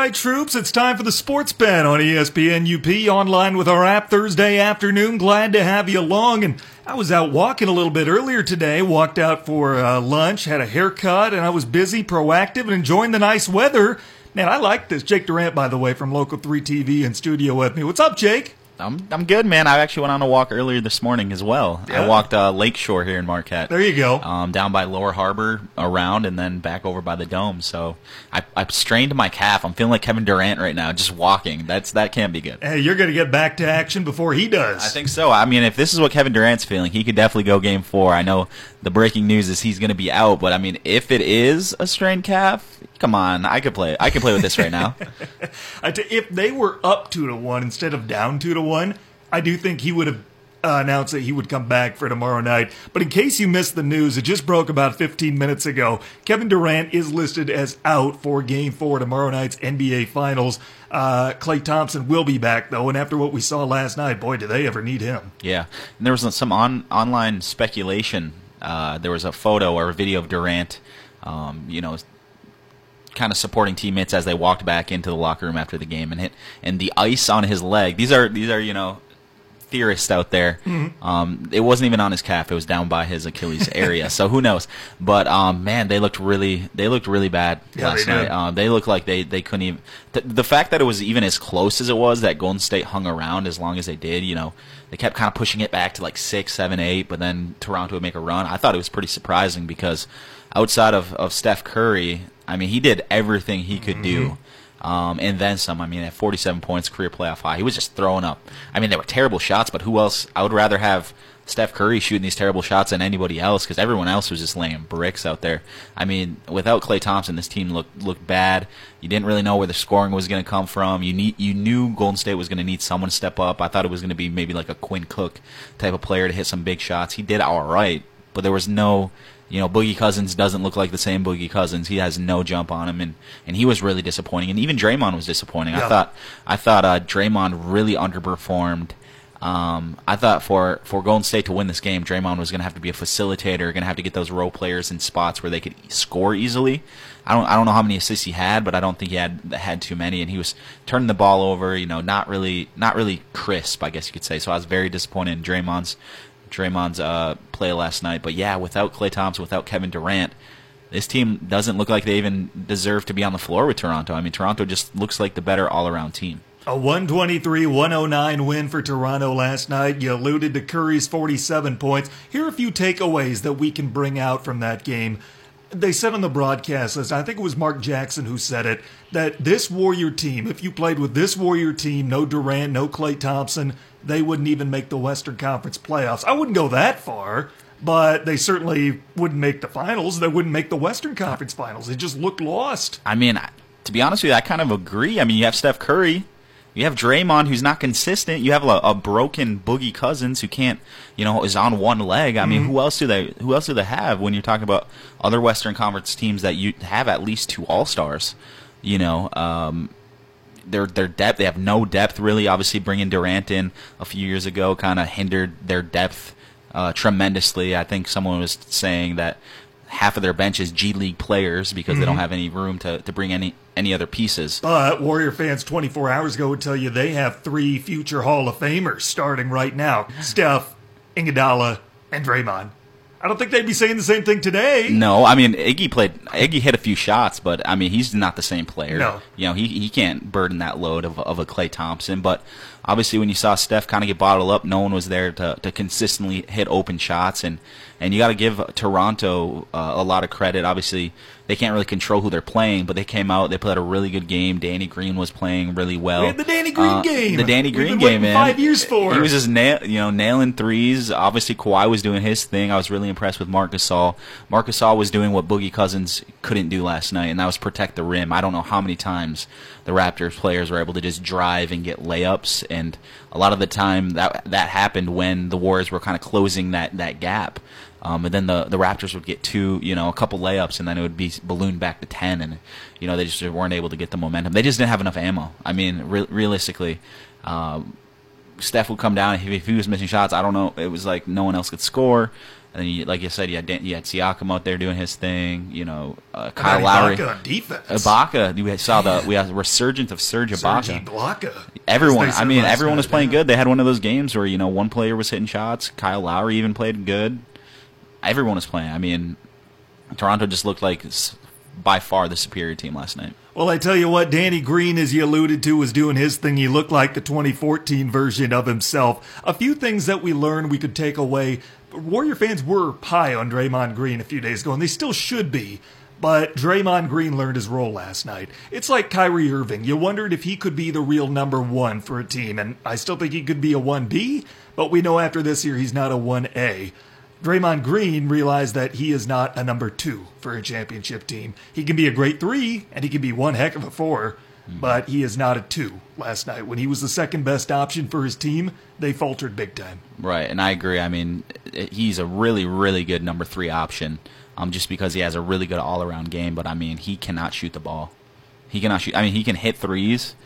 right, troops, it's time for the Sports Pen on ESPN UP online with our app Thursday afternoon. Glad to have you along. And I was out walking a little bit earlier today, walked out for uh, lunch, had a haircut, and I was busy, proactive, and enjoying the nice weather. Man, I like this. Jake Durant, by the way, from Local 3 TV in studio with me. What's up, Jake? I'm I'm good, man. I actually went on a walk earlier this morning as well. Yeah. I walked uh, Lakeshore here in Marquette. There you go. Um, down by Lower Harbor, around, and then back over by the dome. So I, I strained my calf. I'm feeling like Kevin Durant right now, just walking. That's that can't be good. Hey, you're going to get back to action before he does. I think so. I mean, if this is what Kevin Durant's feeling, he could definitely go game four. I know the breaking news is he's going to be out, but I mean, if it is a strained calf, come on, I could play. I could play with this right now. I t- if they were up two to one instead of down two to one, I do think he would have uh, announced that he would come back for tomorrow night. But in case you missed the news, it just broke about 15 minutes ago. Kevin Durant is listed as out for Game Four tomorrow night's NBA Finals. Uh, Klay Thompson will be back though, and after what we saw last night, boy, do they ever need him. Yeah, and there was some on online speculation. Uh, there was a photo or a video of Durant, um, you know, kind of supporting teammates as they walked back into the locker room after the game, and hit and the ice on his leg. These are these are you know theorists out there. Mm-hmm. Um, it wasn't even on his calf; it was down by his Achilles area. so who knows? But um, man, they looked really they looked really bad Yeah, last they night. Uh, they looked like they they couldn't even. The, the fact that it was even as close as it was, that Golden State hung around as long as they did, you know, they kept kind of pushing it back to like six, seven, eight, but then Toronto would make a run. I thought it was pretty surprising because outside of, of Steph Curry, I mean, he did everything he could do. Um, and then some. I mean, at 47 points, career playoff high, he was just throwing up. I mean, they were terrible shots, but who else? I would rather have Steph Curry shooting these terrible shots than anybody else because everyone else was just laying bricks out there. I mean, without Klay Thompson, this team looked looked bad. You didn't really know where the scoring was going to come from. You need you knew Golden State was going to need someone to step up. I thought it was going to be maybe like a Quinn Cook type of player to hit some big shots. He did all right, but there was no you know, Boogie Cousins doesn't look like the same Boogie Cousins. He has no jump on him, and, and he was really disappointing. And even Draymond was disappointing. Yeah. I thought I thought uh, Draymond really underperformed. Um, I thought for, for Golden State to win this game, Draymond was going to have to be a facilitator, going to have to get those role players in spots where they could score easily. I don't I don't know how many assists he had, but I don't think he had had too many, and he was turning the ball over. You know, not really not really crisp, I guess you could say. So I was very disappointed in Draymond's Draymond's uh, play last night. But yeah, without Klay Thompson, without Kevin Durant, this team doesn't look like they even deserve to be on the floor with Toronto. I mean, Toronto just looks like the better all around team. A 123 109 win for Toronto last night. You alluded to Curry's 47 points. Here are a few takeaways that we can bring out from that game. They said on the broadcast list, I think it was Mark Jackson who said it, that this Warrior team, if you played with this Warrior team, no Durant, no Clay Thompson, they wouldn't even make the Western Conference playoffs. I wouldn't go that far, but they certainly wouldn't make the finals. They wouldn't make the Western Conference finals. They just looked lost. I mean, to be honest with you, I kind of agree. I mean, you have Steph Curry, you have Draymond, who's not consistent. You have a, a broken Boogie Cousins who can't, you know, is on one leg. I mean, who else do they? Who else do they have when you're talking about other Western Conference teams that you have at least two All Stars? You know, um, their their depth. They have no depth really. Obviously, bringing Durant in a few years ago kind of hindered their depth uh, tremendously. I think someone was saying that half of their bench is G League players because they don't have any room to, to bring any any other pieces. But Warrior fans 24 hours ago would tell you they have three future Hall of Famers starting right now Steph, Iguodala, and Draymond. I don't think they'd be saying the same thing today. No, I mean Iggy played. Iggy hit a few shots, but I mean he's not the same player. No. you know he he can't burden that load of of a Clay Thompson. But obviously, when you saw Steph kind of get bottled up, no one was there to to consistently hit open shots, and and you got to give Toronto uh, a lot of credit. Obviously, they can't really control who they're playing, but they came out, they played a really good game. Danny Green was playing really well. We had the Danny Green Uh, game. The Danny Green game, man. five years for. He was just nail, you know, nailing threes. Obviously, Kawhi was doing his thing. I was really impressed with Marc Gasol. Marc Gasol was doing what Boogie Cousins couldn't do last night, and that was protect the rim. I don't know how many times the Raptors players were able to just drive and get layups, and a lot of the time that that happened when the Warriors were kind of closing that that gap. Um, and then the the Raptors would get two, you know, a couple layups, and then it would be ballooned back to ten, and you know they just weren't able to get the momentum. They just didn't have enough ammo. I mean, re- realistically, um, Steph would come down if, if he was missing shots. I don't know. It was like no one else could score. And then, you, like you said, you had, Dan, you had Siakam out there doing his thing. You know, uh, Kyle about Lowry, Ibaka on defense. Ibaka. We saw the we had a resurgence of Serge Ibaka. Serge Ibaka. Everyone, I mean, everyone was playing good. They had one of those games where you know one player was hitting shots. Kyle Lowry even played good. Everyone was playing. I mean, Toronto just looked like by far the superior team last night. Well, I tell you what, Danny Green, as you alluded to, was doing his thing. He looked like the 2014 version of himself. A few things that we learned we could take away. Warrior fans were high on Draymond Green a few days ago, and they still should be. But Draymond Green learned his role last night. It's like Kyrie Irving. You wondered if he could be the real number one for a team, and I still think he could be a 1B, but we know after this year he's not a 1A. Draymond Green realized that he is not a number two for a championship team. He can be a great three, and he can be one heck of a four, but he is not a two last night. When he was the second best option for his team, they faltered big time. Right, and I agree. I mean, he's a really, really good number three option, um, just because he has a really good all-around game. But I mean, he cannot shoot the ball. He cannot shoot. I mean, he can hit threes,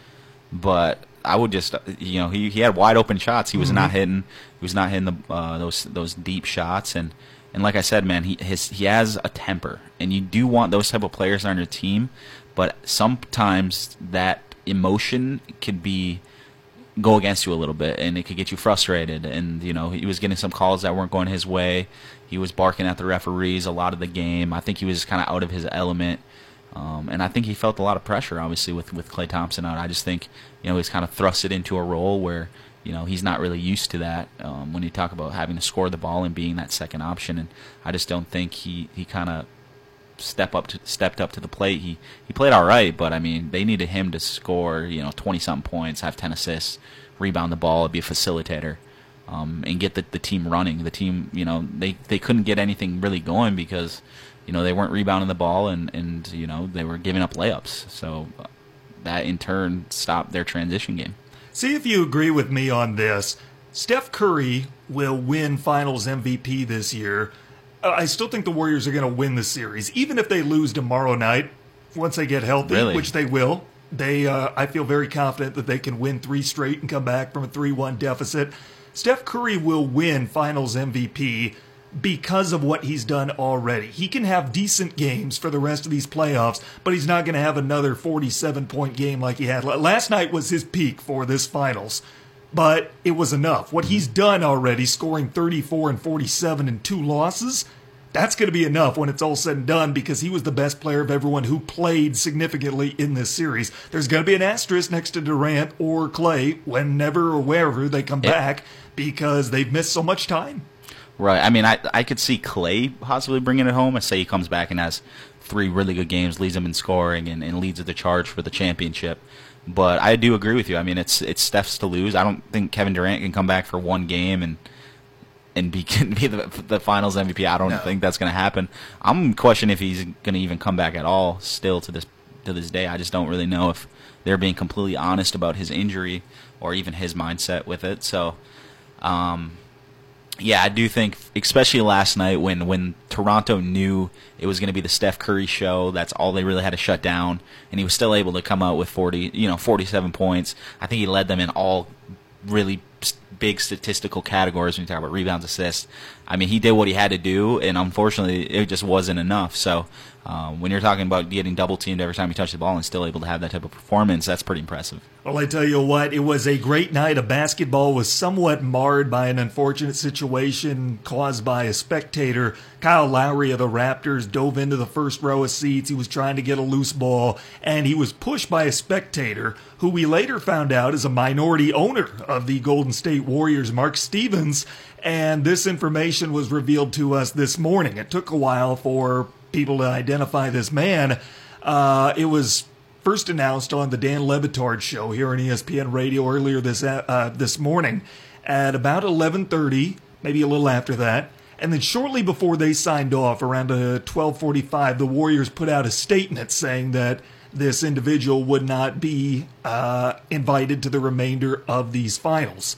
but I would just, you know, he, he had wide open shots. He was not hitting. He was not hitting the uh, those those deep shots. And and like I said, man, he his he has a temper, and you do want those type of players on your team. But sometimes that emotion could be go against you a little bit and it could get you frustrated and you know he was getting some calls that weren't going his way he was barking at the referees a lot of the game i think he was kind of out of his element um, and i think he felt a lot of pressure obviously with with Klay Thompson out i just think you know he's kind of thrusted into a role where you know he's not really used to that um, when you talk about having to score the ball and being that second option and i just don't think he he kind of step up to stepped up to the plate. He he played all right, but I mean they needed him to score you know twenty something points, have ten assists, rebound the ball, be a facilitator, um, and get the, the team running. The team you know they they couldn't get anything really going because you know they weren't rebounding the ball and and you know they were giving up layups. So uh, that in turn stopped their transition game. See if you agree with me on this. Steph Curry will win Finals MVP this year. Uh, I still think the Warriors are going to win the series, even if they lose tomorrow night. Once they get healthy, Really? which they will, they. Uh, I feel very confident that they can win three straight and come back from a three-one deficit. Steph Curry will win Finals MVP because of what he's done already. He can have decent games for the rest of these playoffs, but he's not going to have another 47 point game like he had. Last night was his peak for this finals, but it was enough. What he's done already, scoring 34 and 47 in two losses, that's going to be enough when it's all said and done because he was the best player of everyone who played significantly in this series. There's going to be an asterisk next to Durant or Klay whenever or wherever they come back because they've missed so much time. Right. I mean, I I could see Klay possibly bringing it home. I say he comes back and has three really good games, leads them in scoring, and, and leads the charge for the championship. But I do agree with you. I mean, it's it's Steph's to lose. I don't think Kevin Durant can come back for one game and and be can be the, the Finals MVP. I don't No. think that's going to happen. I'm questioning if he's going to even come back at all. Still to this to this day, I just don't really know if they're being completely honest about his injury or even his mindset with it. So. Um, yeah, I do think, especially last night when when Toronto knew it was going to be the Steph Curry show. That's all they really had to shut down, and he was still able to come out with forty, you know, forty-seven points. I think he led them in all really big statistical categories when you talk about rebounds, assists. I mean, he did what he had to do, and unfortunately, it just wasn't enough. So, um, when you're talking about getting double teamed every time you touch the ball and still able to have that type of performance, that's pretty impressive. Well, I tell you what, it was a great night of basketball. Was somewhat marred by an unfortunate situation caused by a spectator. Kyle Lowry of the Raptors dove into the first row of seats. He was trying to get a loose ball, and he was pushed by a spectator who we later found out is a minority owner of the Golden State Warriors, Mark Stevens. And this information was revealed to us this morning. It took a while for people to identify this man. Uh, it was first announced on the Dan Le Batard show here on ESPN Radio earlier this uh, this morning at about 11:30, maybe a little after that. And then shortly before they signed off, around uh, 12:45, the Warriors put out a statement saying that this individual would not be uh, invited to the remainder of these finals.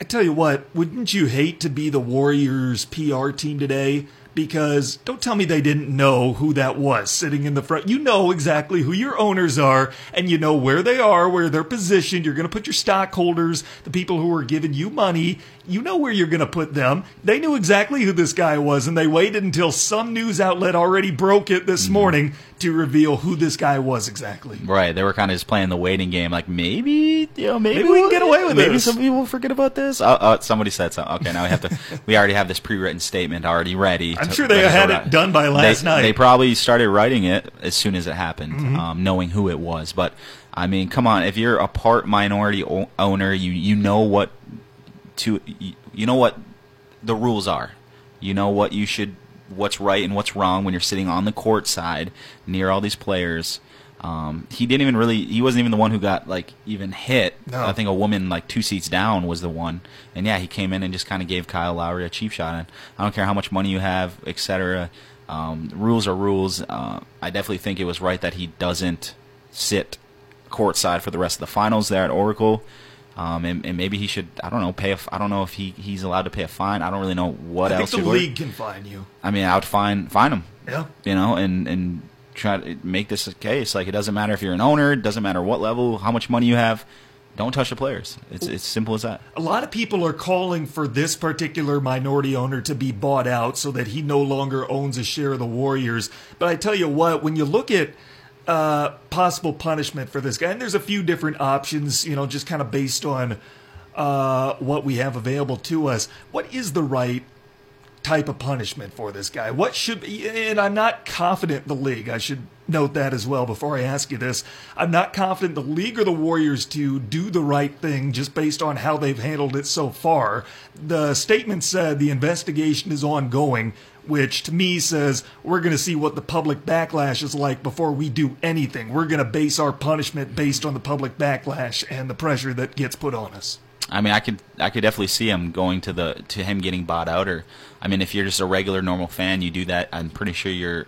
I tell you what, wouldn't you hate to be the Warriors PR team today? Because don't tell me they didn't know who that was sitting in the front. You know exactly who your owners are, and you know where they are, where they're positioned. You're going to put your stockholders, the people who are giving you money, you know where you're going to put them. They knew exactly who this guy was, and they waited until some news outlet already broke it this Mm-hmm. morning to reveal who this guy was exactly. Right, they were kind of just playing the waiting game. Like maybe, you know, maybe, Maybe we can get away with it. maybe this. some people will forget about this. Oh, oh, somebody said something. Okay, now we have to. we already have this pre-written statement already ready. I'm to- sure they had it done by last they, night. Mm-hmm. They probably started writing it as soon as it happened, um, knowing who it was. But I mean, come on, if you're a part minority o- owner, you you know what to you, know what the rules are. You know what you should, what's right and what's wrong when you're sitting on the court side near all these players. Um, he didn't even really. He wasn't even the one who got like even hit. No. I think a woman like two seats down was the one. And yeah, he came in and just kind of gave Kyle Lowry a cheap shot. And I don't care how much money you have, etc. Um, rules are rules. Uh, I definitely think it was right that he doesn't sit courtside for the rest of the finals there at Oracle. Um, and, and maybe he should. I don't know. Pay. A, I don't know if he, he's allowed to pay a fine. I don't really know what I else. the work. league can find you. I mean, I would fine fine him. Yeah. You know, and and try to make this a case. Like it doesn't matter if you're an owner. It doesn't matter what level, how much money you have. Don't touch the players. It's it's simple as that. A lot of people are calling for this particular minority owner to be bought out so that he no longer owns a share of the Warriors. But I tell you what, when you look at uh, possible punishment for this guy, and there's a few different options, you know, just kind of based on uh, what we have available to us. What is the right type of punishment for this guy? What should be, and I'm not confident the league. I should note that as well before I ask you this. I'm not confident the league or the Warriors to do the right thing just based on how they've handled it so far. The statement said the investigation is ongoing, which to me says we're going to see what the public backlash is like before we do anything. We're going to base our punishment based on the public backlash and the pressure that gets put on us. I mean, I could I could definitely see him going to the to him getting bought out. Or I mean, if you're just a regular normal fan, you do that. I'm pretty sure you're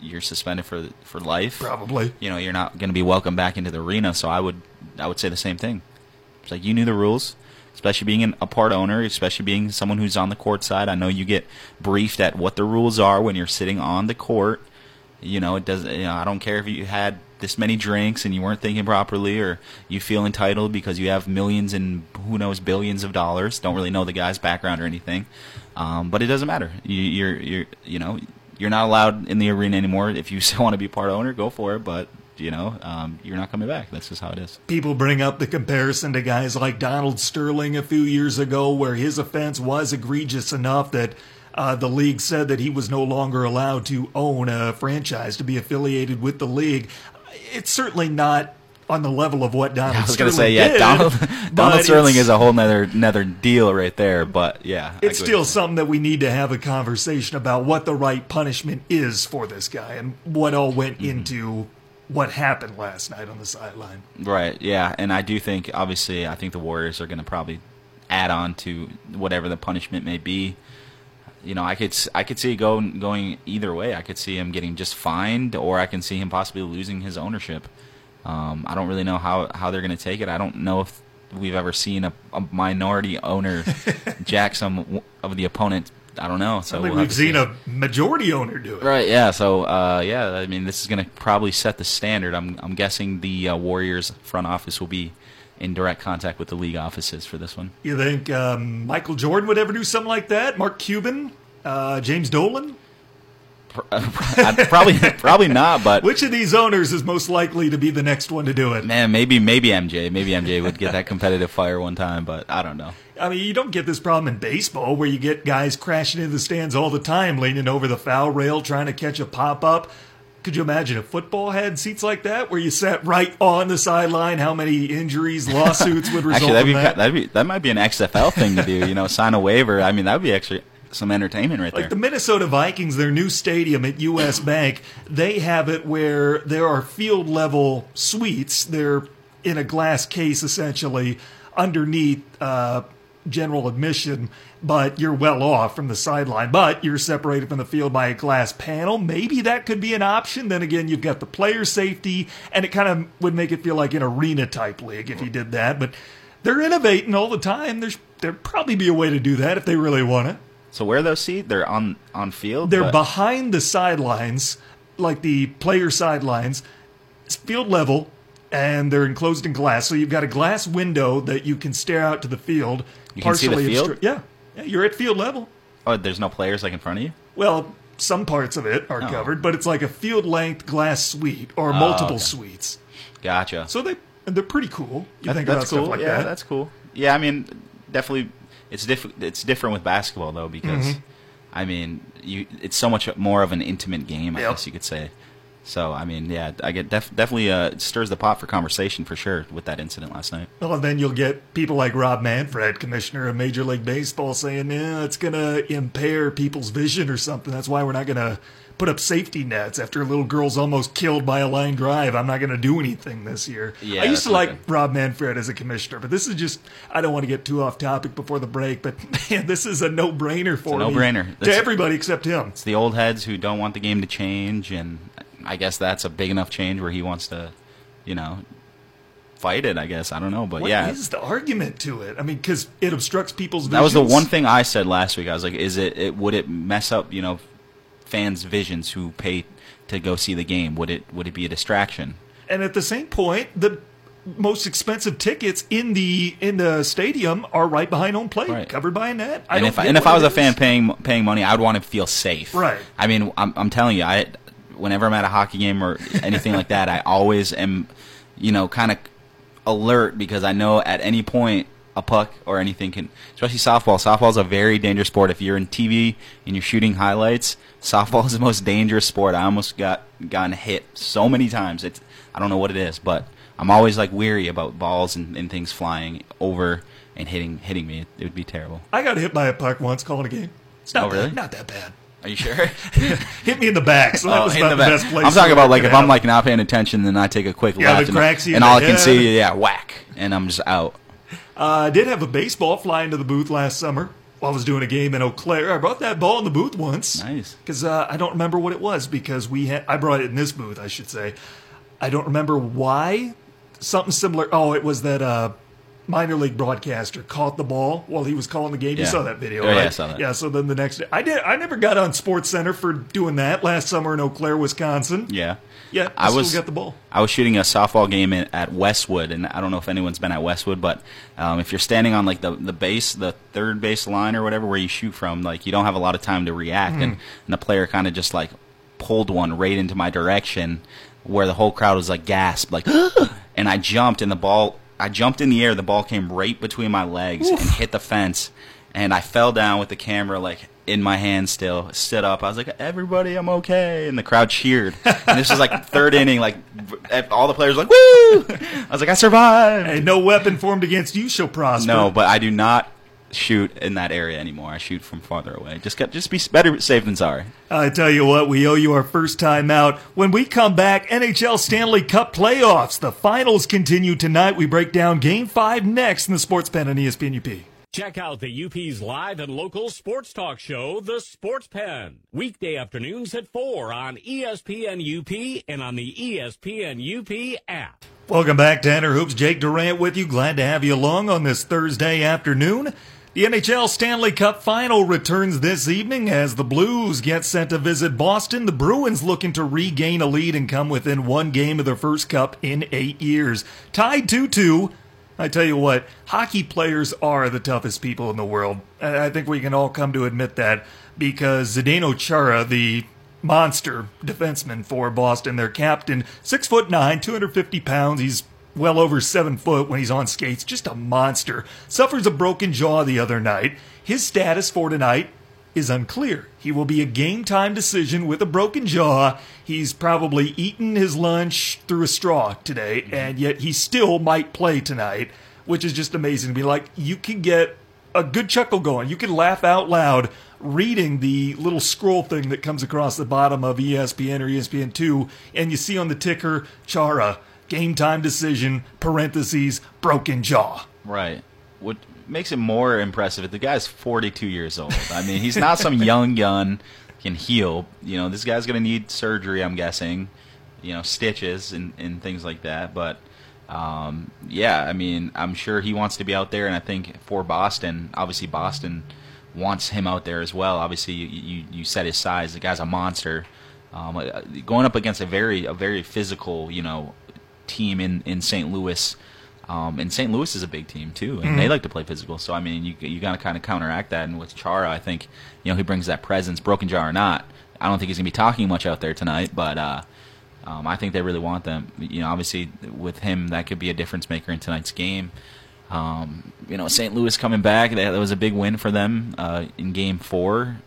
you're suspended for for life. Probably. You know, you're not going to be welcome back into the arena. So I would I would say the same thing. It's like you knew the rules, especially being an, a part owner, especially being someone who's on the court side. I know you get briefed at what the rules are when you're sitting on the court. You know, it does. You know, I don't care if you had this many drinks and you weren't thinking properly, or you feel entitled because you have millions and who knows billions of dollars. Don't really know the guy's background or anything, um, but it doesn't matter. You, you're you're you know you're not allowed in the arena anymore. If you still want to be part owner, go for it. But you know um, you're not coming back. That's just how it is. People bring up the comparison to guys like Donald Sterling a few years ago, where his offense was egregious enough that uh, the league said that he was no longer allowed to own a franchise to be affiliated with the league. It's certainly not on the level of what Donald I was Sterling going to say, yeah, did, Donald, Donald Sterling is a whole nother, another deal right there. But yeah, It's still something that we need to have a conversation about what the right punishment is for this guy and what all went Mm-hmm. into what happened last night on the sideline. Right, yeah, and I do think, obviously, I think the Warriors are going to probably add on to whatever the punishment may be. You know, I could I could see go, going either way. I could see him getting just fined, or I can see him possibly losing his ownership. Um, I don't really know how how they're going to take it. I don't know if we've ever seen a, a minority owner jack some of the opponent. I don't know. So I think we'll have we've to see. seen a majority owner do it. Right. Yeah. So, uh, yeah. I mean, this is going to probably set the standard. I'm, I'm guessing the uh, Warriors front office will be in direct contact with the league offices for this one. You think um, Michael Jordan would ever do something like that? Mark Cuban? Uh, James Dolan? Probably, probably not. But Which of these owners is most likely to be the next one to do it? man, maybe, maybe MJ, maybe MJ would get that competitive fire one time. But I don't know. I mean, you don't get this problem in baseball where you get guys crashing into the stands all the time, leaning over the foul rail trying to catch a pop up. Could you imagine if football had seats like that where you sat right on the sideline? How many injuries, lawsuits would result Actually, that'd be, in that? that'd be that might be an XFL thing to do. You know, sign a waiver. I mean, that would be actually some entertainment right Like there. Like the Minnesota Vikings, their new stadium at US Bank, they have it where there are field level suites. They're in a glass case essentially underneath uh, general admission, but you're well off from the sideline. But you're separated from the field by a glass panel. Maybe that could be an option. Then again, you've got the player safety, and it kind of would make it feel like an arena type league if you did that. But they're innovating all the time. There's there'd probably be a way to do that if they really want it. So where are those seats? They're on on field. They're but- behind the sidelines, like the player sidelines, it's field level, and they're enclosed in glass. So you've got a glass window that you can stare out to the field. You can see the field? obstru- yeah. yeah, you're at field level. Oh, there's no players like in front of you. Well, some parts of it are Oh. covered, but it's like a field length glass suite or oh, multiple okay. suites. Gotcha. So they they're pretty cool. You That- think that's about cool. stuff like yeah, that. that's cool. Yeah, I mean, definitely, it's diff- It's different with basketball though because, Mm-hmm. I mean, you it's so much more of an intimate game. I Yep. guess you could say. So I mean, yeah, I get def- definitely uh, stirs the pot for conversation for sure with that incident last night. Well, and then you'll get people like Rob Manfred, commissioner of Major League Baseball, saying, "Yeah, it's going to impair people's vision or something. That's why we're not going to put up safety nets after a little girl's almost killed by a line drive. I'm not going to do anything this year." Yeah, I used to like. Rob Manfred as a commissioner, but this is just I don't want to get too off topic before the break, but man, this is a no-brainer for a me no-brainer. to everybody except him. It's the old heads who don't want the game to change, and I guess that's a big enough change where he wants to, you know, fight it. I guess I don't know, but What yeah, is the argument to it? I mean, because it obstructs people's visions. That was the one thing I said last week. I was like, "Is it, it? Would it mess up, you know, fans' visions who pay to go see the game? Would it? Would it be a distraction?" And at the same point, the most expensive tickets in the in the stadium are right behind home plate, Right. covered by a net. I and if I, and if I was a fan paying paying money, I'd want to feel safe. Right. I mean, I'm, I'm telling you, I whenever I'm at a hockey game or anything like that, I always am, you know, kind of alert because I know at any point a puck or anything can, especially softball. Softball is a very dangerous sport. If you're in TV and you're shooting highlights, softball is the most dangerous sport. I almost got gotten hit so many times. It's I don't know what it is, but I'm always like weary about balls and, and things flying over and hitting hitting me. It, it would be terrible. I got hit by a puck once calling a game. It's not Oh, really? bad, not that bad. Are you sure? Hit me in the back, so that Oh, was about the the, best place. I'm talking about like if I'm like not paying attention, then I take a quick Yeah, left the and, cracks you in and all I can see, yeah, whack, and I'm just out. Uh, I did have a baseball fly into the booth last summer while I was doing a game in Eau Claire. I brought that ball in the booth once. Nice. Because uh, I don't remember what it was because we had, I brought it in this booth, I should say. I don't remember why. Something similar. Oh, it was that uh, minor league broadcaster caught the ball while he was calling the game. You saw that video, Oh, right? yeah, I saw that. Yeah. So then the next day, I did. I never got on Sports Center for doing that last summer in Eau Claire, Wisconsin. Yeah. Yeah, I, I still was got the ball. I was shooting a softball game in, at Westwood, and I don't know if anyone's been at Westwood, but um, if you're standing on like the the base, the third base line or whatever, where you shoot from, like you don't have a lot of time to react, and, Hmm. and the player kind of just like pulled one right into my direction, where the whole crowd was like gasped, like, and I jumped, and the ball, I jumped in the air, the ball came right between my legs and hit the fence, and I fell down with the camera like in my hand still, stood up. I was like, "Everybody, I'm okay," and the crowd cheered. and this was like third inning, like all the players were like, "Woo!" I was like, "I survived." Hey, no weapon formed against you shall prosper. No, but I do not shoot in that area anymore. I shoot from farther away. Just get, just be better safe than sorry. I tell you what, we owe you our first time out. When we come back, NHL Stanley Cup playoffs. The finals continue tonight. We break down Game 5 next in the Sports Pen on ESPN UP. Check out the UP's live and local sports talk show, The Sports Pen. Weekday afternoons at 4 on ESPN UP and on the ESPN UP app. Welcome back, Tanner Hoops. Jake Durant with you. Glad to have you along on this Thursday afternoon. The NHL Stanley Cup final returns this evening as the Blues get set to visit Boston. The Bruins looking to regain a lead and come within one game of their first cup in eight years. Tied 2 2. I tell you what, hockey players are the toughest people in the world. I I think we can all come to admit that because Zdeno Chara, the monster defenseman for Boston, their captain, six foot nine, 250 pounds. He's well over seven foot when he's on skates. Just a monster. Suffers a broken jaw the other night. His status for tonight is unclear. He will be a game time decision with a broken jaw. He's probably eaten his lunch through a straw today, mm-hmm. and yet he still might play tonight, which is just amazing to me. Like, you can get a good chuckle going. You can laugh out loud reading the little scroll thing that comes across the bottom of ESPN or ESPN2, and you see on the ticker, Chara, game time decision, parentheses, broken jaw. Right. What makes it more impressive is the guy's 42 years old. I mean, he's not some young gun can heal. You know, this guy's going to need surgery, I'm guessing, you know, stitches and, and things like that. But, um, yeah, I mean, I'm sure he wants to be out there. And I think for Boston, obviously, Boston wants him out there as well. Obviously, you, you, you said his size. The guy's a monster. Um, uh, going up against a very, a very physical, you know, team in in St. Louis. Um, and St. Louis is a big team too, and they like to play physical. So I mean, you you got to kind of counteract that. And with Chara, I think you know he brings that presence, broken jaw or not. I don't think he's gonna be talking much out there tonight, but uh, um, I think they really want them. You know, obviously with him, that could be a difference maker in tonight's game. Um, you know, St. Louis coming back, that, that was a big win for them uh, in Game Four.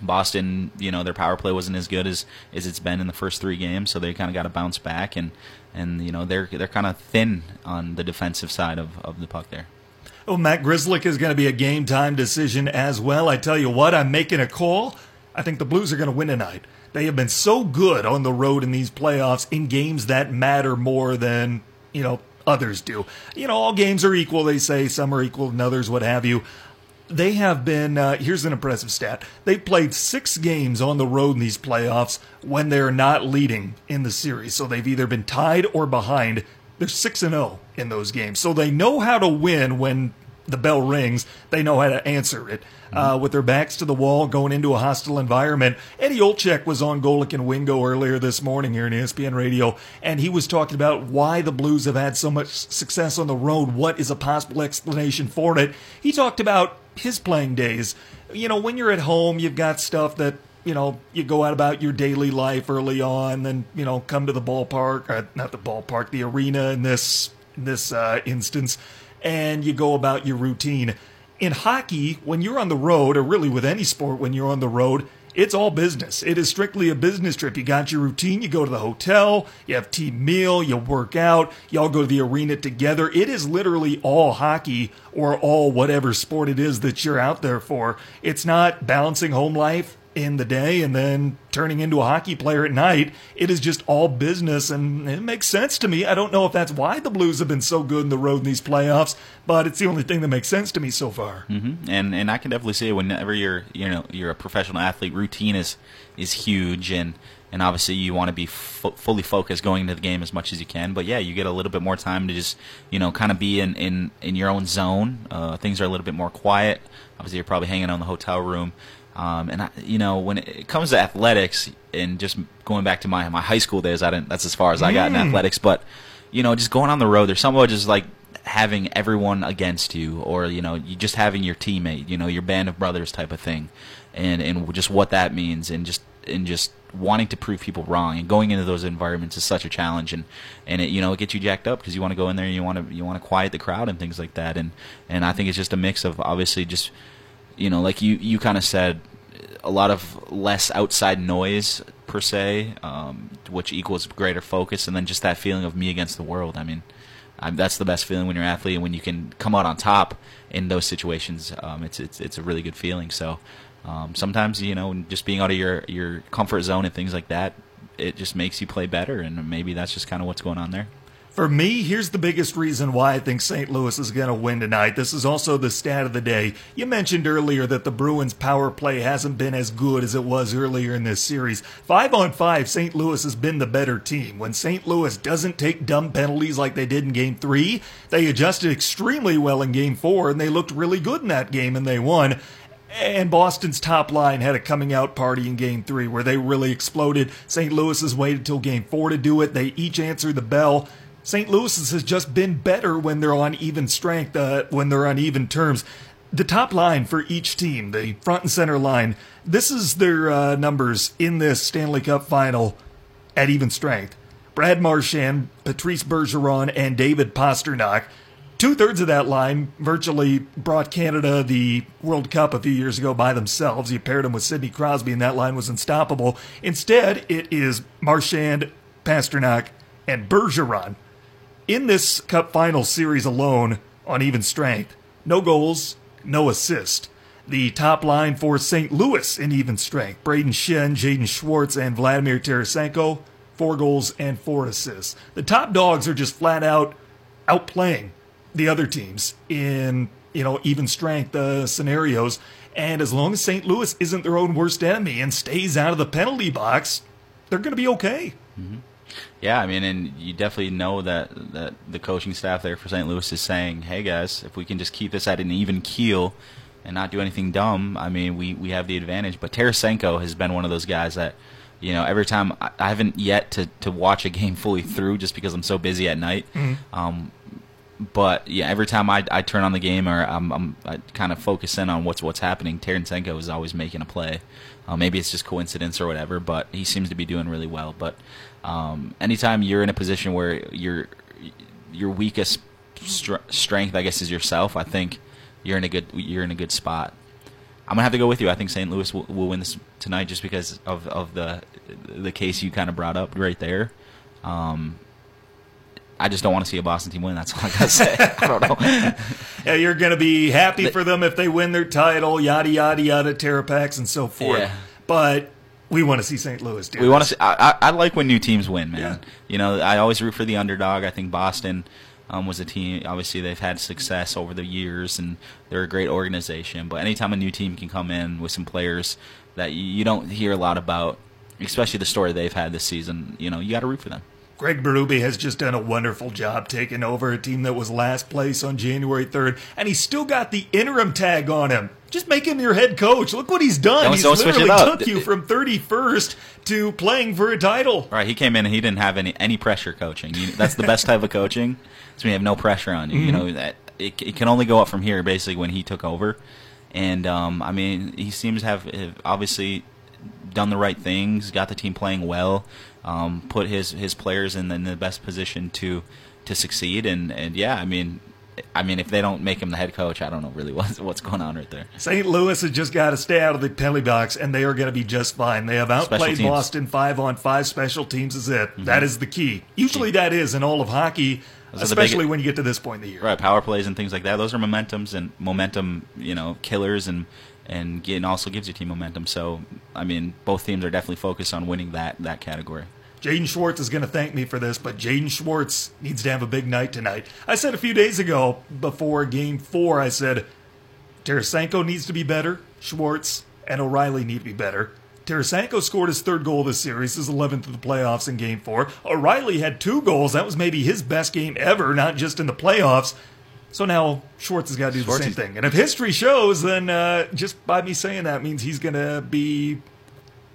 Boston, you know, their power play wasn't as good as, as it's been in the first three games, so they kind of got to bounce back, and, and you know they're they're kind of thin on the defensive side of, of the puck there. Oh, Matt Grzelcyk is going to be a game time decision as well. I tell you what, I'm making a call. I think the Blues are going to win tonight. They have been so good on the road in these playoffs in games that matter more than, you know, others do. You know, all games are equal, they say. Some are equal than others, what have you. They have been, uh, here's an impressive stat. They've played six games on the road in these playoffs when they're not leading in the series. So they've either been tied or behind. They're 6 and 0 in those games. So they know how to win when the bell rings, they know how to answer it. Uh, with their backs to the wall, going into a hostile environment. Eddie Olczyk was on Golic and Wingo earlier this morning here in ESPN Radio, and he was talking about why the Blues have had so much success on the road. What is a possible explanation for it? He talked about his playing days. You know, when you're at home, you've got stuff that you know, you go out about your daily life early on, then you know, come to the ballpark, or not the ballpark, the arena in this in this uh, instance, and you go about your routine. In hockey, when you're on the road, or really with any sport, when you're on the road, it's all business. It is strictly a business trip. You got your routine. You go to the hotel. You have team meal. You work out. You all go to the arena together. It is literally all hockey or all whatever sport it is that you're out there for. It's not balancing home life in the day and then turning into a hockey player at night. It is just all business, and it makes sense to me. I don't know if that's why the Blues have been so good in the road in these playoffs, but it's the only thing that makes sense to me so far. Mm-hmm. And and I can definitely say whenever you're you know you're a professional athlete, routine is is huge, and and obviously you want to be f- fully focused going into the game as much as you can. But yeah, you get a little bit more time to just you know kind of be in in in your own zone. Uh, things are a little bit more quiet. Obviously, you're probably hanging out in the hotel room. Um, and I, you know, when it comes to athletics, and just going back to my my high school days, I didn't. That's as far as I got in athletics. But you know, just going on the road, there's something about just like having everyone against you, or you know, you just having your teammate, you know, your band of brothers type of thing, and and just what that means, and just and just wanting to prove people wrong and going into those environments is such a challenge and and it you know it gets you jacked up because you want to go in there and you want to you want to quiet the crowd and things like that and and I think it's just a mix of obviously just you know, like you, you kind of said, a lot of less outside noise per se, um, which equals greater focus, and then just that feeling of me against the world. I mean, I'm, that's the best feeling when you're an athlete and when you can come out on top in those situations. Um, it's it's it's a really good feeling. So um, sometimes you know, just being out of your your comfort zone and things like that, it just makes you play better, and maybe that's just kind of what's going on there. For me, here's the biggest reason why I think St. Louis is going to win tonight. This is also the stat of the day. You mentioned earlier that the Bruins' power play hasn't been as good as it was earlier in this series. Five on five, St. Louis has been the better team. When St. Louis doesn't take dumb penalties like they did in Game 3, they adjusted extremely well in Game 4, and they looked really good in that game, and they won. And Boston's top line had a coming out party in game three where they really exploded. St. Louis has waited till game four to do it. They each answered the bell. St. Louis has just been better when they're on even strength, uh, when they're on even terms. The top line for each team, the front and center line, this is their uh, numbers in this Stanley Cup final at even strength. Brad Marchand, Patrice Bergeron, and David Pastrnak. Two thirds of that line virtually brought Canada the World Cup a few years ago by themselves. You paired them with Sidney Crosby, and that line was unstoppable. Instead, it is Marchand, Pastrnak, and Bergeron in this Cup Final series alone on even strength. No goals, no assist. The top line for St. Louis in even strength. Brayden Schenn, Jaden Schwartz, and Vladimir Tarasenko, four goals and four assists. The top dogs are just flat out outplaying the other teams in you know even strength uh, scenarios. And as long as St. Louis isn't their own worst enemy and stays out of the penalty box, they're going to be okay. Mm-hmm. Yeah, I mean, and you definitely know that that the coaching staff there for St. Louis is saying, "Hey guys, if we can just keep this at an even keel and not do anything dumb, I mean, we we have the advantage." But Tarasenko has been one of those guys that You know, every time I, I haven't yet to, to watch a game fully through just because I'm so busy at night. Um, but yeah, every time I, I turn on the game or I'm, I'm I kind of focus in on what's what's happening, Tarasenko is always making a play. Uh, maybe it's just coincidence or whatever, but he seems to be doing really well. But um, anytime you're in a position where your your weakest str- strength, I guess, is yourself, I think you're in a good you're in a good spot. I'm gonna have to go with you. I think St. Louis will, will win this tonight just because of of the the case you kind of brought up right there. Um, I just don't want to see a Boston team win. That's all I gotta say. I don't know. Yeah, you're going to be happy for them if they win their title, yada, yada, yada, Terrapax and so forth. Yeah. But we want to see St. Louis do we want to. See, I, I, like when new teams win, man. Yeah. You know, I always root for the underdog. I think Boston um, was a team. Obviously, they've had success over the years, and they're a great organization. But anytime a new team can come in with some players that you, you don't hear a lot about, especially the story they've had this season, you know, you got to root for them. Greg Berube has just done a wonderful job taking over a team that was last place on January 3rd, and he's still got the interim tag on him. Just make him your head coach. Look what he's done. Don't- he's don't literally took you from 31st to playing for a title. Right, he came in and he didn't have any any pressure coaching. You, that's the best type of coaching. So you have no pressure on you. You know that it, it can only go up from here. Basically, when he took over, and um, I mean, he seems to have, have obviously done the right things, got the team playing well, um, put his his players in the, in the best position to to succeed. And and yeah, I mean. I mean, if they don't make him the head coach, I don't know really what's what's going on right there. St. Louis has just got to stay out of the penalty box, and they are going to be just fine. They have outplayed. Mm-hmm. Boston five on five. Special teams is it. That is the key. Usually, that is in all of hockey, are big- especially when you get to this point in the year. Right, power plays and things like that. Those are momentums and momentum, you know, killers and and it also gives your team momentum. So, I mean, both teams are definitely focused on winning that that category. Jaden Schwartz is going to thank me for this, but Jaden Schwartz needs to have a big night tonight. I said a few days ago before game four, I said Tarasenko needs to be better, Schwartz and O'Reilly need to be better. Tarasenko scored his third goal of the series, his 11th of the playoffs in game four. O'Reilly had two goals. That was maybe his best game ever, not just in the playoffs. So now Schwartz has got to do Schwartz the same thing. And if history shows, then uh, just by me saying that means he's going to be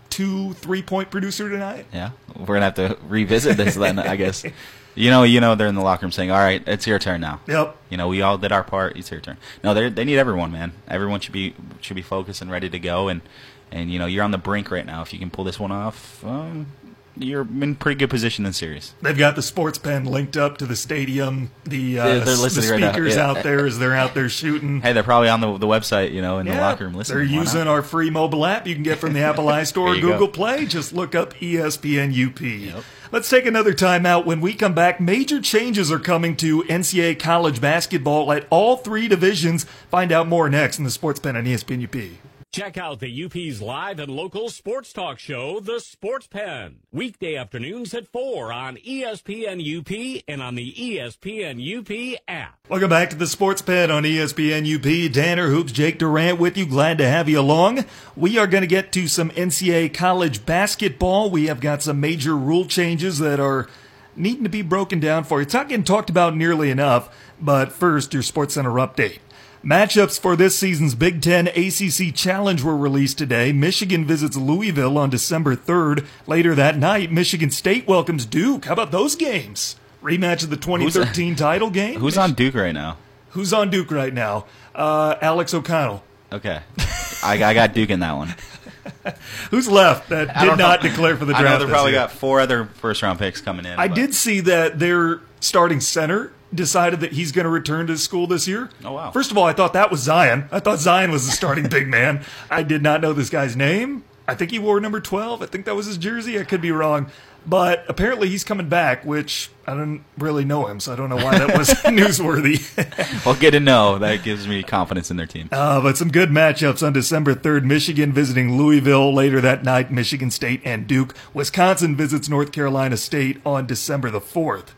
two, three point producer tonight. Yeah, we're gonna have to revisit this then, I guess. You know, you know, they're in the locker room saying, "All right, it's your turn now." Yep. You know, we all did our part. It's your turn. No, they they need everyone, man. Everyone should be should be focused and ready to go. And and you know, you're on the brink right now. If you can pull this one off, um, you're in pretty good position in the series. They've got the sports pen linked up to the stadium. The, uh, They're- they're the listening right now, speakers yeah. out there as they're out there shooting. Hey, they're probably on the the website, you know, in the locker room listening. They're Why not? using our free mobile app you can get from the Apple iStore or There you go. Google Play. Just look up ESPN UP. Let's take another time out. When we come back, major changes are coming to NCAA college basketball at all three divisions. Find out more next in the Sports Pen on ESPN UP. Check out the UP's live and local sports talk show, The Sports Pen. Weekday afternoons at 4 on ESPN UP and on the ESPN UP app. Welcome back to the Sports Pen on ESPN UP. Tanner Hoops, Jake Durant with you. Glad to have you along. We are going to get to some NCAA college basketball. We have got some major rule changes that are needing to be broken down for you. It's not getting talked about nearly enough, but first, your Sports Center update. Matchups for this season's Big Ten ACC Challenge were released today. Michigan visits Louisville on December 3rd. Later that night, Michigan State welcomes Duke. How about those games? Rematch of the 2013 title game? Who's on Duke right now? Who's on Duke right now? Uh, Alex O'Connell. Okay, I, I got Duke in that one. Who's left that did don't know. declare for the I draft? know they probably year? got four other first round picks coming in. I but- did see that their starting center decided that he's going to return to school this year. Oh, wow. First of all, I thought that was Zion. I thought Zion was the starting big man. I did not know this guy's name. I think he wore number 12. I think that was his jersey. I could be wrong. But apparently he's coming back, which I don't really know him, so I don't know why that was newsworthy. Well, good to know. That gives me confidence in their team. Uh, but some good matchups on December 3rd. Michigan visiting Louisville later that night. Michigan State and Duke. Wisconsin visits North Carolina State on December the 4th.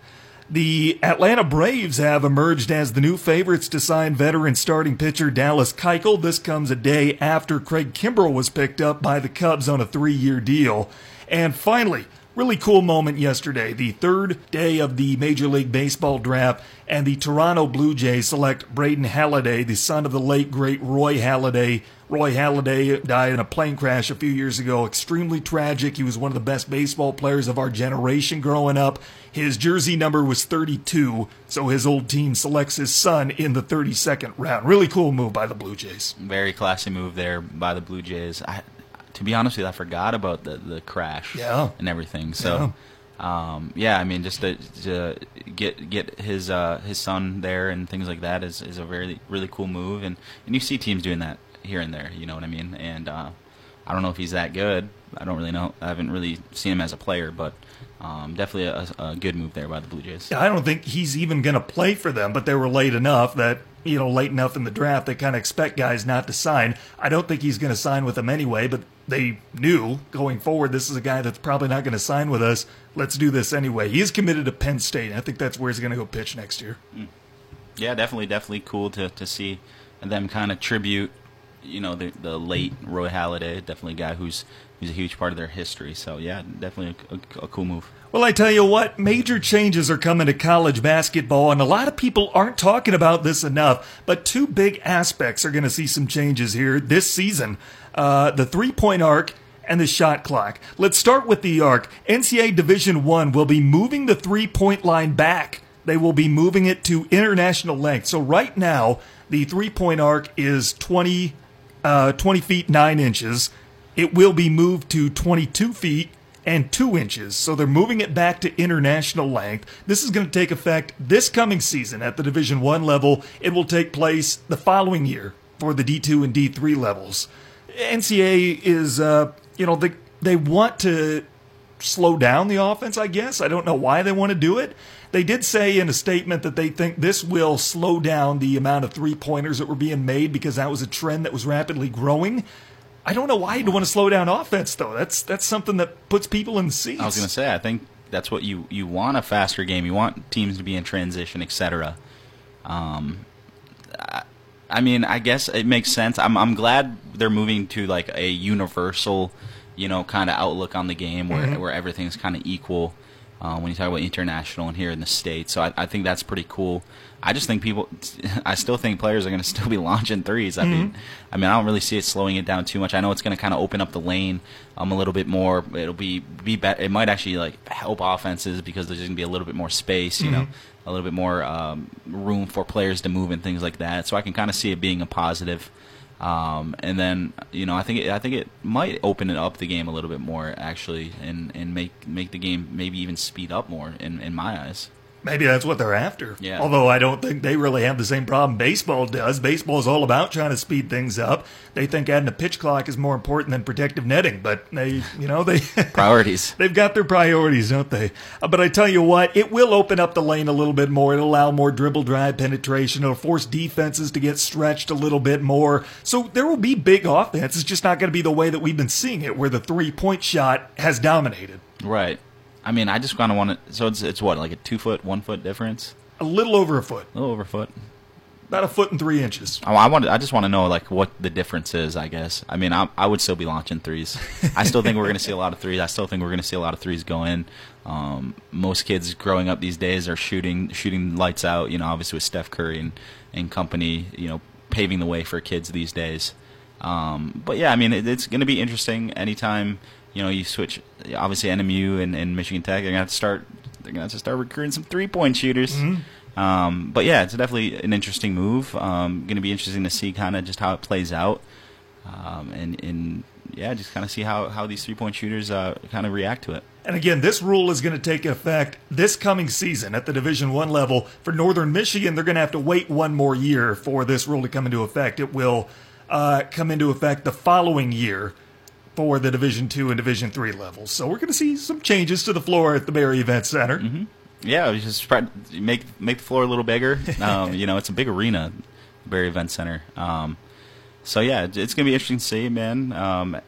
The Atlanta Braves have emerged as the new favorites to sign veteran starting pitcher Dallas Keuchel. This comes a day after Craig Kimbrel was picked up by the Cubs on a three-year deal. And finally, really cool moment yesterday. The third day of the Major League Baseball draft, and the Toronto Blue Jays select Braden Halladay, the son of the late great Roy Halladay. Roy Halladay died in a plane crash a few years ago. Extremely tragic. He was one of the best baseball players of our generation growing up. His jersey number was 32, so his old team selects his son in the 32nd round. Really cool move by the Blue Jays. Very classy move there by the Blue Jays. I, to be honest with you, I forgot about the, the crash Yeah. and everything. So, yeah. Um, yeah, I mean, just to, to get get his uh, his son there and things like that is, is a very really cool move, and, and you see teams doing that here and there. You know what I mean? And uh, I don't know if he's that good. I don't really know. I haven't really seen him as a player, but um, definitely a, a good move there by the Blue Jays. I don't think he's even going to play for them, but they were late enough that, you know, late enough in the draft, they kind of expect guys not to sign. I don't think he's going to sign with them anyway, but they knew going forward this is a guy that's probably not going to sign with us. Let's do this anyway. He is committed to Penn State. I think that's where he's going to go pitch next year. Yeah, definitely, definitely cool to, to see them kind of tribute, you know, the the late Roy Halladay. Definitely a guy who's who's a huge part of their history. So yeah, definitely a, a, a cool move. Well, I tell you what, major changes are coming to college basketball, and a lot of people aren't talking about this enough. But two big aspects are going to see some changes here this season uh, the three point arc and the shot clock. Let's start with the arc. NCAA Division One will be moving the three point line back. They will be moving it to international length. So right now, the three point arc is 20, uh, 20 feet 9 inches. It will be moved to 22 feet and 2 inches. So they're moving it back to international length. This is going to take effect this coming season at the Division 1 level. It will take place the following year for the D2 and D3 levels. NCAA is, uh, you know, they, they want to slow down the offense, I guess. I don't know why they want to do it. They did say in a statement that they think this will slow down the amount of three pointers that were being made because that was a trend that was rapidly growing. I don't know why you'd want to slow down offense though. That's that's something that puts people in the seats. I was going to say, I think that's what you you want a faster game. You want teams to be in transition, etc. Um, I, I mean, I guess it makes sense. I'm I'm glad they're moving to like a universal, you know, kind of outlook on the game where Mm-hmm. where everything's kind of equal. Uh, when you talk about international and here in the states, so I, I think that's pretty cool. I just think people, I still think players are going to still be launching threes. I mean, I mean, I don't really see it slowing it down too much. I know it's going to kind of open up the lane um, a little bit more. It'll be be better. It might actually like help offenses because there's going to be a little bit more space. You know, a little bit more um, room for players to move and things like that. So I can kind of see it being a positive. Um, and then you know I think it, I think it might open it up the game a little bit more actually, and, and make make the game maybe even speed up more in, in my eyes. Maybe that's what they're after. Yeah. Although I don't think they really have the same problem baseball does. Baseball is all about trying to speed things up. They think adding a pitch clock is more important than protective netting, but they, you know, they Priorities. They've got their priorities, don't they? Uh, but I tell you what, it will open up the lane a little bit more. It'll allow more dribble drive penetration. It'll force defenses to get stretched a little bit more. So there will be big offense. It's just not going to be the way that we've been seeing it, where the three point shot has dominated. Right. I mean, I just kind of want to. So it's it's what like a two foot, one foot difference, A little over a foot, a little over a foot. about a foot and three inches. I, I want. I just want to know like what the difference is. I guess. I mean, I, I would still be launching threes. I still think we're going to see a lot of threes. I still think we're going to see a lot of threes go in. Um, most kids growing up these days are shooting shooting lights out. You know, obviously with Steph Curry and, and company. You know, paving the way for kids these days. Um, but yeah, I mean, it, it's going to be interesting anytime you know you switch. Obviously, NMU and, and Michigan Tech, they're going to have to start. They're to have to start recruiting some three point shooters. Um, but yeah, it's definitely an interesting move. Um, going to be interesting to see kind of just how it plays out, um, and, and yeah, just kind of see how, how these three point shooters uh, kind of react to it. And again, this rule is going to take effect this coming season at the Division One level. For Northern Michigan, they're going to have to wait one more year for this rule to come into effect. It will uh, come into effect the following year for the Division Two and Division Three levels. So we're going to see some changes to the floor at the Berry Event Center. Yeah, we just make make the floor a little bigger. Um, you know, it's a big arena, Berry Event Center. Um, so yeah, it's gonna be interesting to see, man. Um,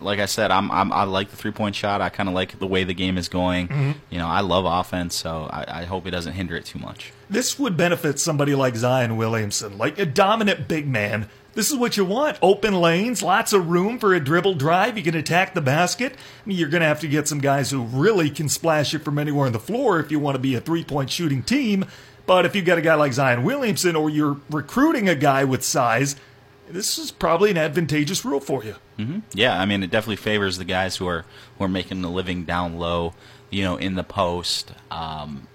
like I said, I'm, I'm I like the three point shot. I kind of like the way the game is going. Mm-hmm. You know, I love offense, so I, I hope it doesn't hinder it too much. This would benefit somebody like Zion Williamson, like a dominant big man. This is what you want. Open lanes, lots of room for a dribble drive. You can attack the basket. I mean, you're going to have to get some guys who really can splash it from anywhere on the floor if you want to be a three point shooting team. But if you've got a guy like Zion Williamson or you're recruiting a guy with size, this is probably an advantageous rule for you. Yeah, I mean, it definitely favors the guys who are who are making a living down low, you know, in the post, um,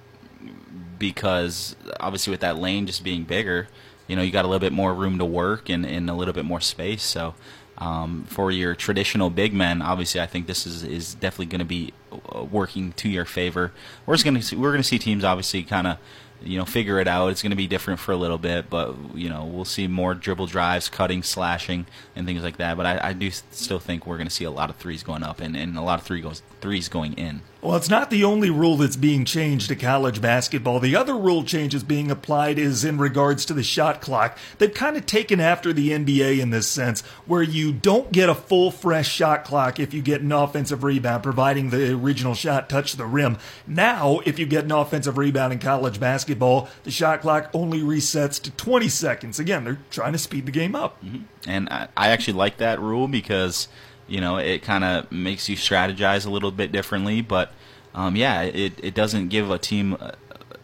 because obviously with that lane just being bigger, you know, you got a little bit more room to work and, and a little bit more space. So, um, for your traditional big men, obviously, I think this is is definitely going to be uh, working to your favor. We're going to we're going to see teams obviously kind of you know figure it out. It's going to be different for a little bit, but you know we'll see more dribble drives, cutting, slashing, and things like that. But I, I do still think we're going to see a lot of threes going up and, and a lot of three goes threes going in. Well, it's not the only rule that's being changed to college basketball. The other rule change changes being applied is in regards to the shot clock. They've kind of taken after the NBA in this sense, where you don't get a full fresh shot clock if you get an offensive rebound, providing the original shot touched the rim. Now, if you get an offensive rebound in college basketball, the shot clock only resets to 20 seconds. Again, they're trying to speed the game up. Mm-hmm. And I, I actually like that rule because, you know, it kind of makes you strategize a little bit differently. But, um, yeah, it, it doesn't give a team uh,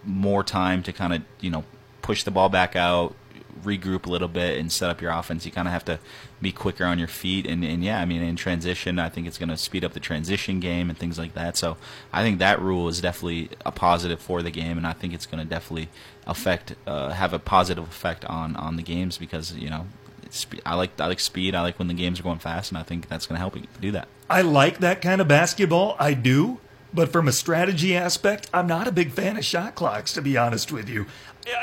more time to kind of, you know, push the ball back out, regroup a little bit, and set up your offense. You kind of have to be quicker on your feet. And, and yeah, I mean, in transition, I think it's going to speed up the transition game and things like that. So I think that rule is definitely a positive for the game, and I think it's going to definitely affect, uh, have a positive effect on, on the games because, you know, I like I like speed. I like when the games are going fast, and I think that's going to help you do that. I like that kind of basketball. I do. But from a strategy aspect, I'm not a big fan of shot clocks, to be honest with you.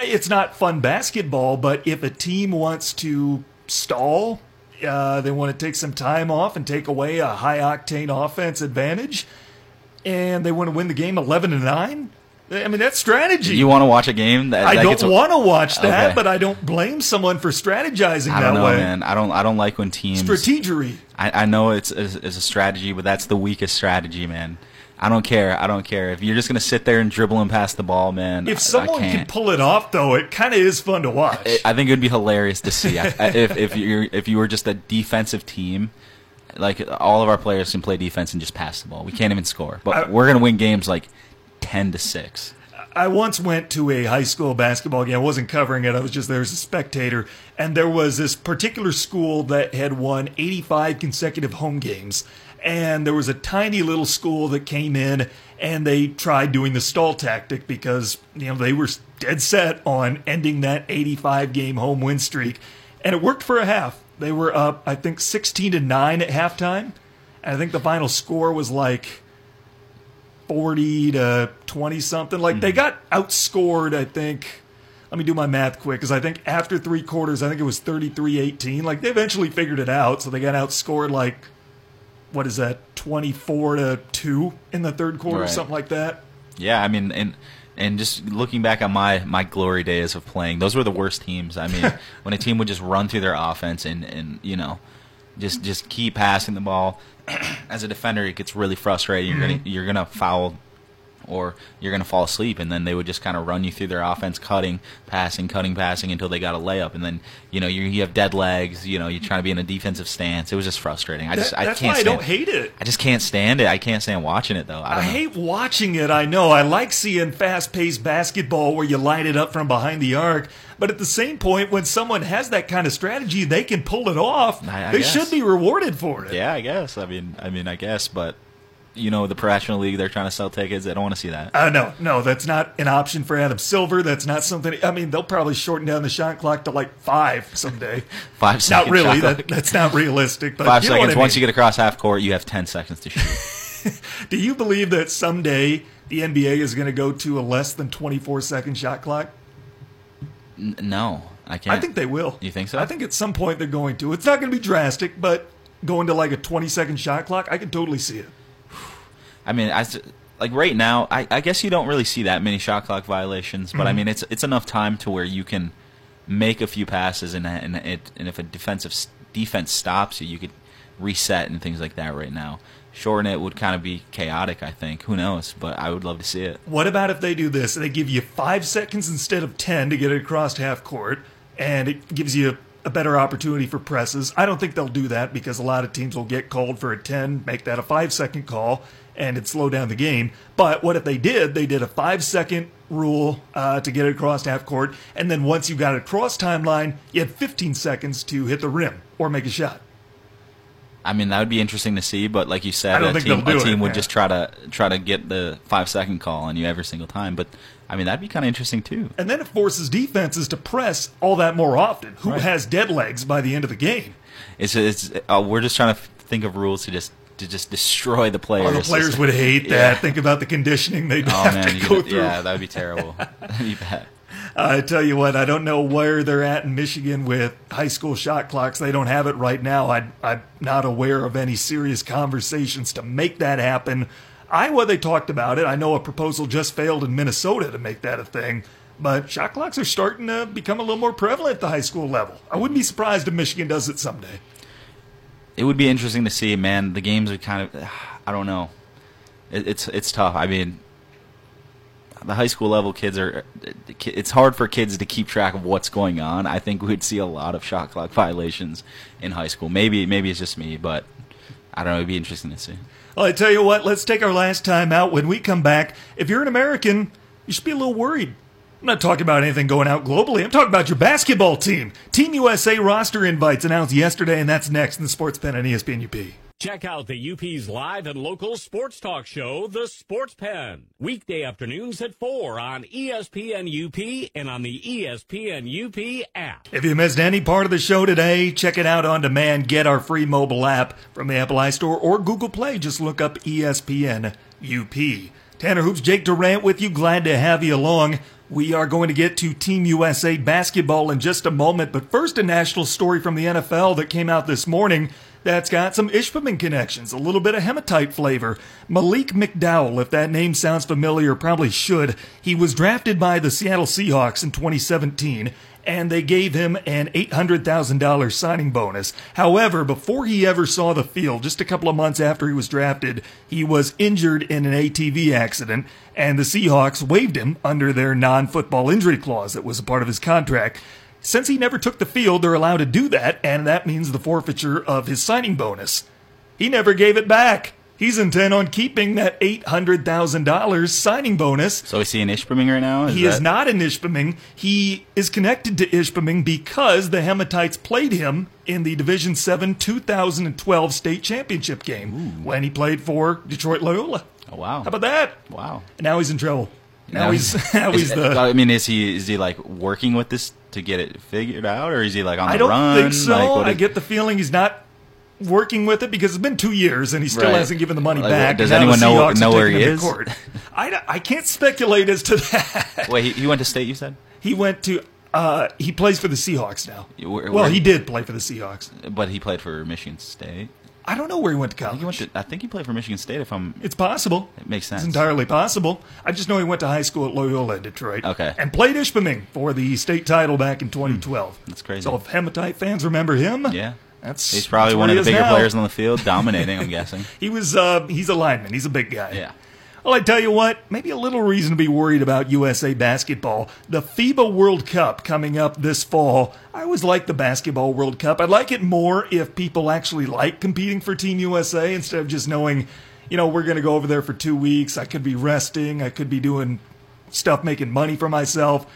It's not fun basketball, but if a team wants to stall, uh, they want to take some time off and take away a high octane offense advantage, and they want to win the game 11 to 9, I mean, that's strategy. You want to watch a game that I that don't gets- want to watch that, Okay. but I don't blame someone for strategizing I that don't know, way. man. I don't I don't like when teams. Strategery. I, I know it's, it's it's a strategy, but that's the weakest strategy, man. I don't care. I don't care if you're just gonna sit there and dribble and pass the ball, man. I- If someone I can pull it off, though, it kind of is fun to watch. I- I think it would be hilarious to see I, I- if if you if you were just a defensive team. Like all of our players can play defense and just pass the ball. We can't even score, but I- we're gonna win games like ten to six. I once went to a high school basketball game. I wasn't covering it. I was just there as a spectator. And there was this particular school that had won 85 consecutive home games. And there was a tiny little school that came in and they tried doing the stall tactic because, you know, they were dead set on ending that 85 game home win streak. And it worked for a half. They were up, I think, 16 to 9 at halftime. And I think the final score was like 40 to 20 something. Like they hmm. got outscored, I think. Let me do my math quick because I think after three quarters, I think it was 33 18. Like they eventually figured it out. So they got outscored like, what is that, 24 to 2 in the third quarter, Right. something like that. Yeah, I mean, and and just looking back on my my glory days of playing, those were the worst teams. I mean, when a team would just run through their offense and and you know, just just keep passing the ball. As a defender, it gets really frustrating. You're gonna you're gonna foul. Or you're going to fall asleep, and then they would just kind of run you through their offense, cutting, passing, cutting, passing until they got a layup, and then you know you, you have dead legs. You know you're trying to be in a defensive stance. It was just frustrating. I just That- I that's can't. why I don't hate it. I just can't stand it. I can't stand watching it though. I, I hate watching it, I know. I like seeing fast paced basketball where you light it up from behind the arc. But at the same point, when someone has that kind of strategy, they can pull it off. I- I they guess. should be rewarded for it. Yeah, I guess. I mean, I mean, I guess, but you know, the professional league, they're trying to sell tickets. I don't want to see that. Uh, no, no, that's not an option for Adam Silver. That's not something. I mean, they'll probably shorten down the shot clock to like five someday. Five not really. That, that's not realistic. But Five seconds. I Once you get across half court, you have ten seconds to shoot. Do you believe that someday the NBA is going to go to a less than 24 second shot clock? N- no, I can't. I think they will. You think so? I think at some point they're going to. It's not going to be drastic, but going to like a 20 second shot clock, I can totally see it. I mean, I s- like right now. I, I guess you don't really see that many shot clock violations, but I Mm-hmm. mean, it's it's enough time to where you can make a few passes, and and it and if a defensive defense stops you, you could reset and things like that right now. Shorten it would kind of be chaotic, I think. Who knows? But I would love to see it. What about if they do this? They give you five seconds instead of 10 to get it across half court, and it gives you a better opportunity for presses. I don't think they'll do that because a lot of teams will get called for a 10, make that a five second call, and it slowed down the game. But what if they did? They did a five second rule uh, to get it across half court, and then once you got it across timeline, you had 15 seconds to hit the rim or make a shot. I mean, that would be interesting to see, but like you said, a team, a team it, would just try to try to get the five second call on you every single time. But I mean, that'd be kind of interesting too. And then it forces defenses to press all that more often. Who Right. has dead legs by the end of the game? It's it's uh, we're just trying to think of rules to just to just destroy the players. Oh, the players would hate Yeah. that. Think about the conditioning they'd Oh have man, to go could- through. yeah, that would be terrible. Be bad. I tell you what, I don't know where they're at in Michigan with high school shot clocks. They don't have it right now. I, I'm not aware of any serious conversations to make that happen. Iowa, they talked about it. I know a proposal just failed in Minnesota to make that a thing. But shot clocks are starting to become a little more prevalent at the high school level. I wouldn't be surprised if Michigan does it someday. It would be interesting to see, man. The games are kind of, I don't know. It, it's it's tough. I mean, the high school level kids are. It's hard for kids to keep track of what's going on. I think we'd see a lot of shot clock violations in high school. Maybe maybe it's just me, but I don't know. It'd be interesting to see. Well, I tell you what, let's take our last time out. When we come back, if you're an American, you should be a little worried. I'm not talking about anything going out globally. I'm talking about your basketball team. Team USA roster invites announced yesterday, and that's next in the Sports Pen on ESPN UP. Check out the UP's live and local sports talk show, The Sports Pen. Weekday afternoons at 4 on ESPN UP and on the ESPN UP app. If you missed any part of the show today, check it out on demand. Get our free mobile app from the Apple iStore or Google Play. Just look up ESPN UP. Tanner Hoops, Jake Durant with you. Glad to have you along. We are going to get to Team USA basketball in just a moment, but first, a national story from the NFL that came out this morning that's got some Ishpeming connections, a little bit of hematite flavor. Malik McDowell, if that name sounds familiar, probably should. He was drafted by the Seattle Seahawks in 2017 and they gave him an $800,000 signing bonus. However, before he ever saw the field, just a couple of months after he was drafted, he was injured in an ATV accident, and the Seahawks waived him under their non football injury clause that was a part of his contract. Since he never took the field, they're allowed to do that, and that means the forfeiture of his signing bonus. He never gave it back. He's intent on keeping that $800,000 signing bonus. So is he in Ishpeming right now? He that- is not in Ishpeming. He is connected to Ishpeming because the Hematites played him in the Division 7 2012 state championship game when he played for Detroit Loyola. Oh, wow. How about that? Wow. And now he's in trouble. Now, he's now is- he's the I mean, is he is he like working with this to get it figured out, or is he like on the run? I don't run? think so. Like, I is- get the feeling he's not working with it because it's been two years and he still Right. hasn't given the money Like, back. does anyone know- know where he is? I, I can't speculate as to that. Wait, he, he went to state. You said, He went to. Uh, he plays for the Seahawks now. Where- well, he did play for the Seahawks. but he played for Michigan State. I don't know where he went to I think college. he went to. I think he played for Michigan State. If I'm, It's possible. it makes sense. It's entirely possible. I just know he went to high school at Loyola in Detroit. Okay. And played Ishpeming for the state title back in 2012. That's crazy. So if Hematite fans remember him, yeah, that's he's probably that's one of the bigger now. players on the field, dominating. I'm guessing. He was. Uh, he's a lineman. He's a big guy. Yeah. Well, I tell you what, maybe a little reason to be worried about USA basketball. The FIBA World Cup coming up this fall. I always like the Basketball World Cup. I'd like it more if people actually like competing for Team USA instead of just knowing, you know, we're going to go over there for two weeks. I could be resting. I could be doing stuff making money for myself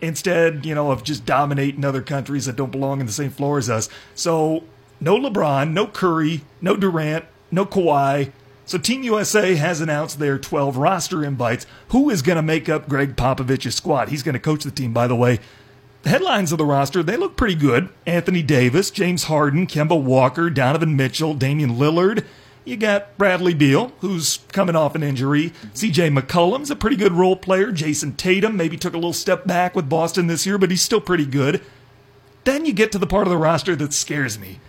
instead, you know, of just dominating other countries that don't belong in the same floor as us. So, no LeBron, no Curry, no Durant, no Kawhi. So, Team USA has announced their 12 roster invites. Who is going to make up Gregg Popovich's squad? He's going to coach the team, by the way. The headlines of the roster, they look pretty good. Anthony Davis, James Harden, Kemba Walker, Donovan Mitchell, Damian Lillard. You got Bradley Beal, who's coming off an injury. CJ McCollum's a pretty good role player. Jayson Tatum maybe took a little step back with Boston this year, but he's still pretty good. Then you get to the part of the roster that scares me.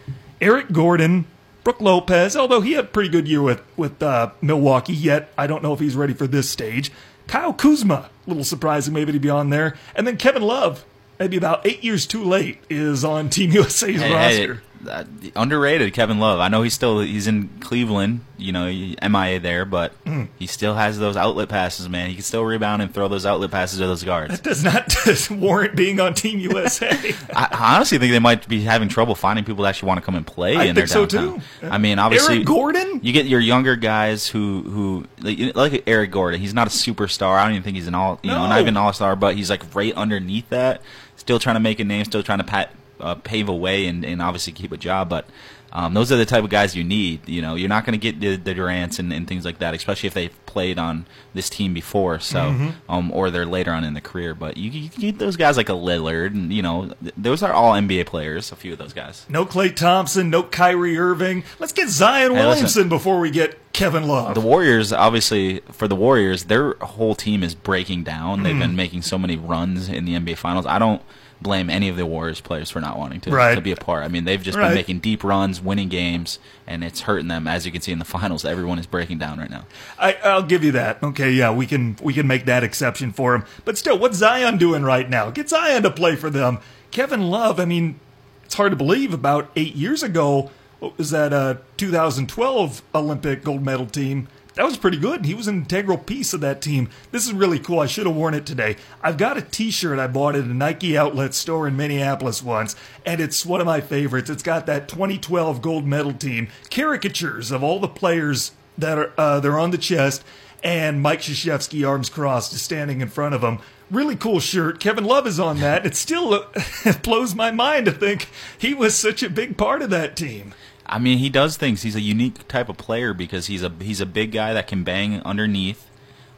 Eric Gordon, Brook Lopez, although he had a pretty good year with, with uh, Milwaukee, yet I don't know if he's ready for this stage. Kyle Kuzma, a little surprising maybe to be on there. And then Kevin Love, maybe about eight years too late, is on Team USA's Hey, roster. hey, uh, underrated Kevin Love. I know he's still he's in Cleveland, you know, MIA there, but Hmm. he still has those outlet passes, man. He can still rebound and throw those outlet passes to those guards. That does not warrant being on Team USA. I, I honestly think they might be having trouble finding people that actually want to come and play I in think their so, downtown. too. I mean, obviously, Eric Gordon? You get your younger guys who who like, like Eric Gordon. He's not a superstar. I don't even think he's an all you know not even an all star, but he's like right underneath that, still trying to make a name, still trying to pat, uh, pave a way, and, and obviously keep a job. But um, those are the type of guys you need. You know, you're not going to get the, the Durants and, and things like that, especially if they've played on this team before. So, Mm-hmm. um, or they're later on in the career. But you, you need those guys like a Lillard, and you know, th- those are all NBA players. A few of those guys. no Klay Thompson, no Kyrie Irving. Let's get Zion Hey, listen. Williamson before we get Kevin Love. The Warriors, obviously, for the Warriors, their whole team is breaking down. They've Mm. been making so many runs in the NBA Finals. I don't blame any of the Warriors players for not wanting to, Right. to be a part. I mean, they've just Right. been making deep runs, winning games, and it's hurting them. As you can see in the finals, everyone is breaking down right now. I, I'll give you that. Okay, yeah, we can we can make that exception for him. But still, what's Zion doing right now? Get Zion to play for them. Kevin Love. I mean, it's hard to believe. About eight years ago, what was that? Uh, 2012 Olympic gold medal team. That was pretty good. He was an integral piece of that team. This is really cool. I should have worn it today. I've got a T-shirt I bought at a Nike outlet store in Minneapolis once, and it's one of my favorites. It's got that 2012 gold medal team caricatures of all the players that are uh, they're on the chest, and Mike Krzyzewski, arms crossed, is standing in front of them. Really cool shirt. Kevin Love is on that. It still blows my mind to think he was such a big part of that team. I mean, he does things. He's a unique type of player because he's a he's a big guy that can bang underneath.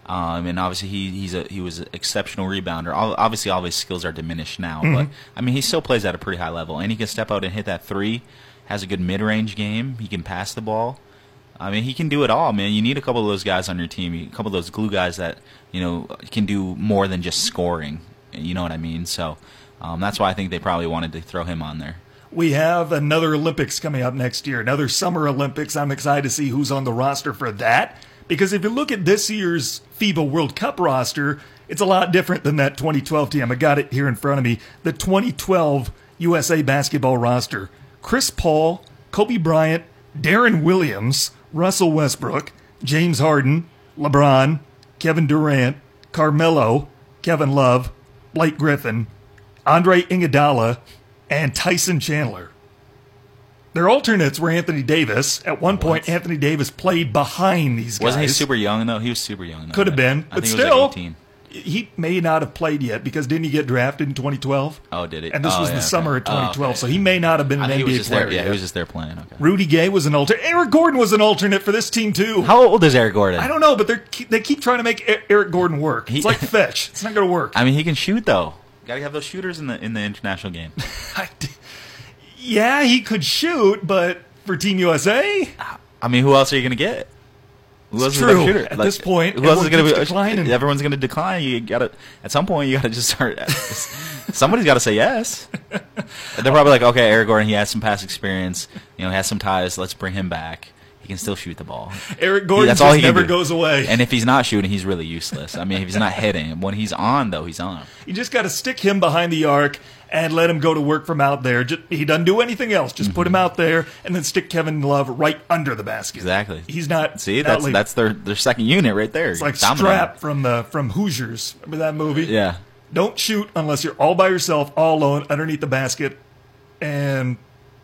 Um, and obviously he he's a he was an exceptional rebounder. Ob- Obviously, all of his skills are diminished now, but I mean he still plays at a pretty high level, and he can step out and hit that three. Has a good mid range game. He can pass the ball. I mean, he can do it all, man. You need a couple of those guys on your team. A couple of those glue guys that you know can do more than just scoring. You know what I mean? So um, that's why I think they probably wanted to throw him on there. We have another Olympics coming up next year, another Summer Olympics. I'm excited to see who's on the roster for that. Because if you look at this year's FIBA World Cup roster, it's a lot different than that 2012 team. I got it here in front of me. The 2012 USA basketball roster Chris Paul, Kobe Bryant, Deron Williams, Russell Westbrook, James Harden, LeBron, Kevin Durant, Carmelo, Kevin Love, Blake Griffin, Andre Iguodala, and Tyson Chandler. Their alternates were Anthony Davis. At one point, Anthony Davis played behind these guys. Wasn't he super young though? He was super young. Though, Could have been, I but still, like he may not have played yet because didn't he get drafted in 2012? Oh, did he? And this Oh, was yeah, the okay. summer of Oh, 2012, okay. so he may not have been an think he was NBA player. there. Yeah, yet. he was just there playing. Okay. Rudy Gay was an alternate. Eric Gordon was an alternate for this team too. How old is Eric Gordon? I don't know, but they they keep trying to make Eric Gordon work. He- It's like fetch. It's not going to work. I mean, he can shoot though. Got to have those shooters in the in the international game. Yeah, he could shoot, but for Team USA, I mean, who else are you going to get? Who else It's is true. shooter? At this point, who else is going to be declining. Everyone's going to decline. You got to at some point. You got to just start. somebody's got to say yes. They're probably like, okay, Eric Gordon. He has some past experience. You know, he has some ties. Let's bring him back. He can still shoot the ball. Eric Gordon that's just all he never goes away. And if he's not shooting, he's really useless. I mean, if he's not hitting, when he's on though, he's on. You just got to stick him behind the arc and let him go to work from out there. Just, he doesn't do anything else. Just put him mm-hmm. out there and then stick Kevin Love right under the basket. Exactly. He's not. See, that's leaving. that's their their second unit right there. It's like Dominating. Strap from the from Hoosiers. Remember that movie? Yeah. Don't shoot unless you're all by yourself, all alone, underneath the basket, and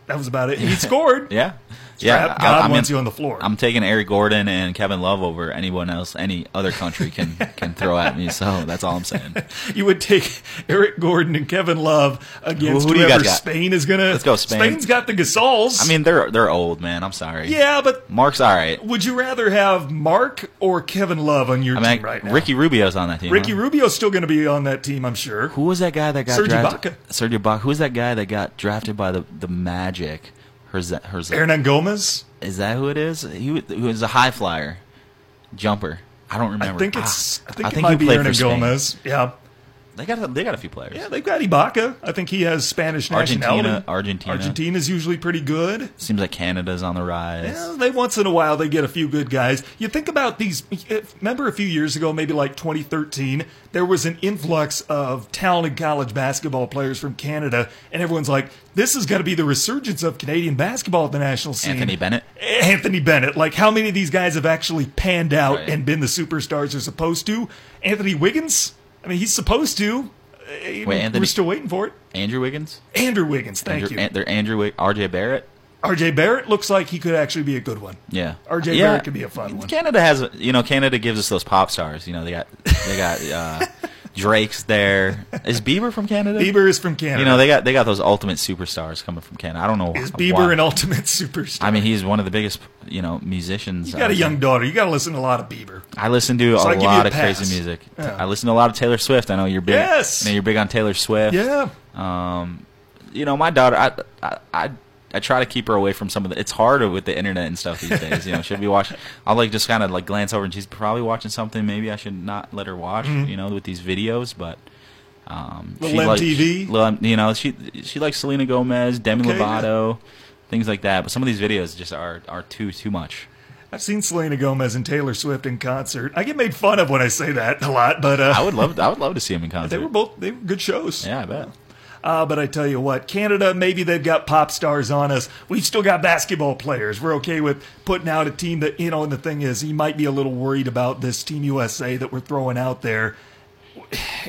that was about it. He scored. Yeah. Strap, yeah. God I, wants you on the floor. I'm taking Eric Gordon and Kevin Love over anyone else, any other country can can throw at me. So that's all I'm saying. you would take Eric Gordon and Kevin Love against Who whoever got? Spain is gonna. Let's go, Spain. Spain's got the Gasols. I mean, they're they're old, man. I'm sorry. yeah, but Mark's all right. would you rather have Mark or Kevin Love on your I mean, team right now? Ricky Rubio's on that team. Ricky huh? Rubio's still going to be on that team, I'm sure. Who was that guy that got Serge drafted? Ibaka. Serge Ibaka. Who's that guy that got drafted by the the Magic? Herz- Herz- Hernan Gomez. Is that who it is? He, wa- he was a high flyer, jumper. I don't remember. I think it's. Ah, I think it might he be played Hernan for Spain. Gomez. Yeah. They got a, they got a few players. Yeah, they've got Ibaka. I think he has Spanish nationality. Argentina, Argentina. Argentina's usually pretty good. Seems like Canada's on the rise. Yeah, they once in a while they get a few good guys. You think about these. Remember a few years ago, maybe like 2013, there was an influx of talented college basketball players from Canada, and everyone's like, "This is going to be the resurgence of Canadian basketball at the national scene." Anthony Bennett. Anthony Bennett. Like, how many of these guys have actually panned out Right. and been the superstars they're supposed to? Anthony Wiggins. I mean, he's supposed to. Uh, We're Anthony- still waiting for it. Andrew Wiggins. Andrew Wiggins. Thank Andrew, you. An- they're Andrew Wig- RJ Barrett. RJ Barrett looks like he could actually be a good one. Yeah, RJ yeah. Barrett could be a fun one. Canada has, you know, Canada gives us those pop stars. You know, they got they got uh, Drake's there. Is Bieber from Canada? Bieber is from Canada. You know, they got they got those ultimate superstars coming from Canada. I don't know. is Bieber why. an ultimate superstar? I mean, he's one of the biggest, you know, musicians. you got a young daughter. You got to listen to a lot of Bieber. I listen to So a lot a of crazy music. Yeah. I listen to a lot of Taylor Swift. I know you're big. Yes. I know you're big on Taylor Swift. Yeah. Um, you know, my daughter, I, I, I, I try to keep her away from some of the. It's harder with the internet and stuff these days. You know, should be watching. I'll like just kind of like glance over and she's probably watching something. Maybe I should not let her watch. You know, with these videos, but. Um, Mm-hmm. Little she MTV? M- you know, she she likes Selena Gomez, Demi Okay, yeah. Lovato, things like that. But some of these videos just are are too too much. I've seen Selena Gomez and Taylor Swift in concert. I get made fun of when I say that a lot, but uh, I would love I would love to see them in concert. they were both they were good shows. yeah, I bet. Uh, but I tell you what, Canada, maybe they've got pop stars on us. We've still got basketball players. We're okay with putting out a team that, you know, and the thing is, you might be a little worried about this Team USA that we're throwing out there.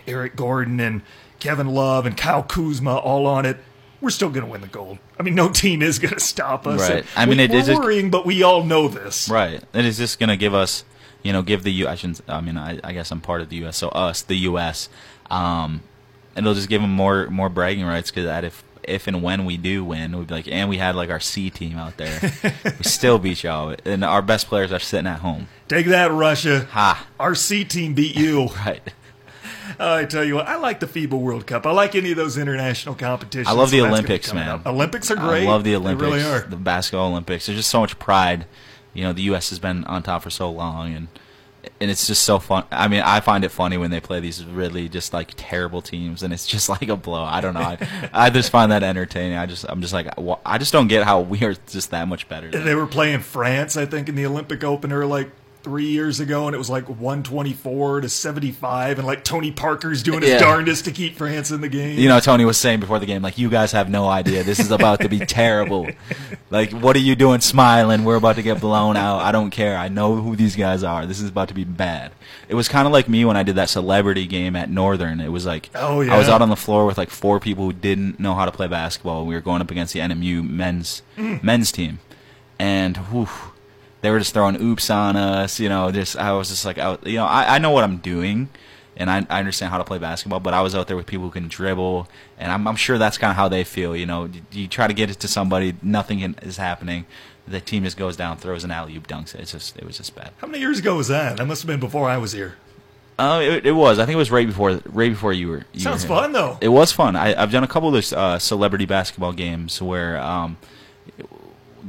Eric Gordon and Kevin Love and Kyle Kuzma all on it. We're still going to win the gold. I mean, no team is going to stop us. Right. I mean, we, it just- worrying, but we all know this. Right. It is just going to give us, you know, give the U. I shouldn't. I mean, I, I guess I'm part of the U.S. So us, the U.S. Um, and it'll just give them more more bragging rights because that if if and when we do win, we'd be like, and we had like our C team out there, we still beat y'all, and our best players are sitting at home. Take that, Russia. Ha. Our C team beat you. Right. Uh, I tell you what, I like the FIBA World Cup. I like any of those international competitions. I love the that's Olympics, man. up. Olympics are great. I love the Olympics. They really are. The basketball Olympics. There's just so much pride. You know, the U.S. has been on top for so long, and and it's just so fun. I mean, I find it funny when they play these really just like terrible teams, and it's just like a blow. I don't know. I, I just find that entertaining. I just I'm just like I just don't get how we are just that much better. They were playing France, I think, in the Olympic opener like three years ago, and it was like 124 to 75, and like Tony Parker's doing his Yeah. darndest to keep France in the game. You know, Tony was saying before the game, like, you guys have no idea. This is about to be terrible. Like, what are you doing smiling? We're about to get blown out. I don't care. I know who these guys are. This is about to be bad. It was kind of like me when I did that celebrity game at Northern. It was like, Oh, yeah. I was out on the floor with like four people who didn't know how to play basketball. We were going up against the NMU men's Mm. men's team. And, whew, they were just throwing oops on us. You know, just I was just like, I, you know, I, I know what I'm doing, and I, I understand how to play basketball. But I was out there with people who can dribble, and I'm, I'm sure that's kind of how they feel. You know, you, you try to get it to somebody, nothing is happening. The team just goes down, throws an alley oop, dunks it. It's just, it was just bad. How many years ago was that? That must have been before I was here. Oh, it, it was. I think it was right before, right before you were. You Sounds were fun, though. It was fun. I, I've done a couple of those uh, celebrity basketball games where um,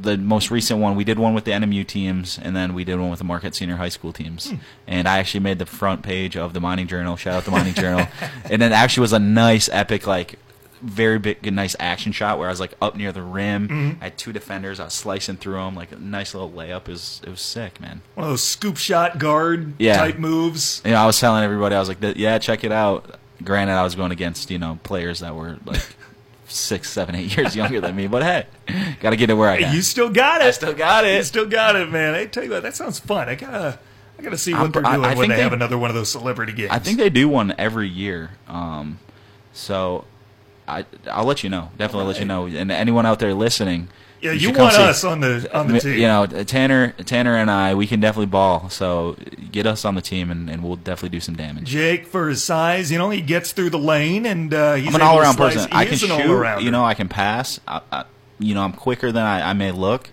the most recent one we did one with the NMU teams, and then we did one with the Marquette Senior High School teams. Hmm. And I actually made the front page of the Mining Journal. Shout out the Mining Journal. And it actually was a nice, epic, like very big, nice action shot where I was like up near the rim. Mm-hmm. I had two defenders. I was slicing through them, like a nice little layup. It was it was sick, man. One of those scoop shot guard Yeah. type moves. Yeah, You know, I was telling everybody, I was like, yeah, check it out. Granted, I was going against you know players that were like six, seven, eight years younger than me, but hey, got to get it where I got. you still got it. I still got You it. still got it, man. I tell you what, that sounds fun. I gotta, I gotta see what I'm- they're I- doing I when think they, they- have another one of those celebrity games. I think they do one every year. Um, so I I'll let you know. Definitely let you know. And anyone out there listening, Yeah, you you, want see- us on the on the team. You know, Tanner, Tanner, and I, we can definitely ball. So get us on the team, and, and we'll definitely do some damage. Jake, for his size, you know, he gets through the lane and uh, he's I'm an all-around slice. person. He I can shoot. You know, I can pass. I, I, you know, I'm quicker than I, I may look.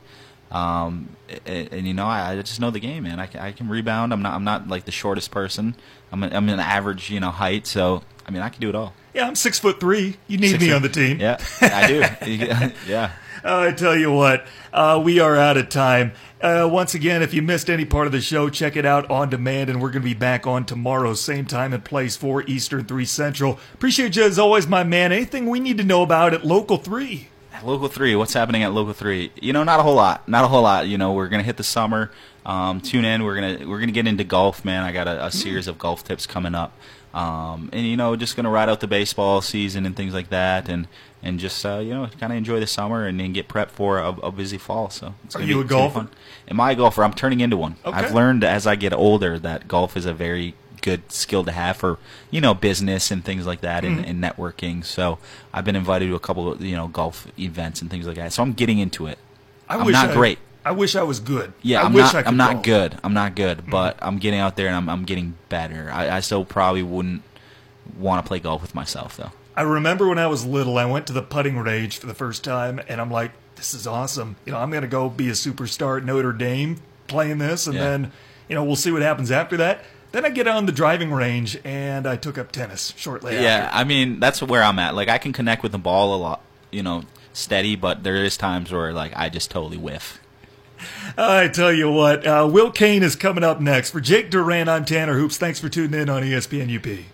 Um, and, and, you know, I, I, just know the game, man. I can, I can rebound. I'm not I'm not like the shortest person. I'm a, I'm an average you know height, so I mean I can do it all. Yeah, I'm six foot three. You need Six me foot- on the team. Yeah, I do. yeah. Uh, I tell you what, uh, we are out of time. Uh, once again, if you missed any part of the show, check it out on demand, and we're going to be back on tomorrow, same time and place, 4 Eastern, 3 Central. Appreciate you as always, my man. Anything we need to know about at Local 3? Local three. What's happening at Local three? You know, not a whole lot. Not a whole lot. You know, we're gonna hit the summer. Um, tune in. We're gonna we're gonna get into golf, man. I got a, a series of golf tips coming up. Um, and you know, just gonna ride out the baseball season and things like that, and and just uh, you know, kind of enjoy the summer and then get prepped for a, a busy fall. So, it's Are you be, a it's gonna be golfer? Am I a golfer? I'm turning into one. Okay. I've learned as I get older that golf is a very good skill to have for you know business and things like that Mm-hmm. and, and networking. So I've been invited to a couple of you know golf events and things like that. So I'm getting into it. I I'm wish not I, great. I wish I was good. Yeah, I I'm wish not. I could I'm not good. I'm not good, Mm-hmm. but I'm getting out there and I'm I'm getting better. I, I still probably wouldn't want to play golf with myself though. I remember when I was little, I went to the putting range for the first time, and I'm like, this is awesome. You know, I'm going to go be a superstar at Notre Dame playing this, and Yeah. then, you know, we'll see what happens after that. Then I get on the driving range, and I took up tennis shortly after. Yeah, after. I mean that's where I'm at. Like I can connect with the ball a lot, you know, steady, but there is times where like I just totally whiff. I tell you what, uh, Will Kane is coming up next. For Jake Duran, I'm Tanner Hoops. Thanks for tuning in on ESPN UP.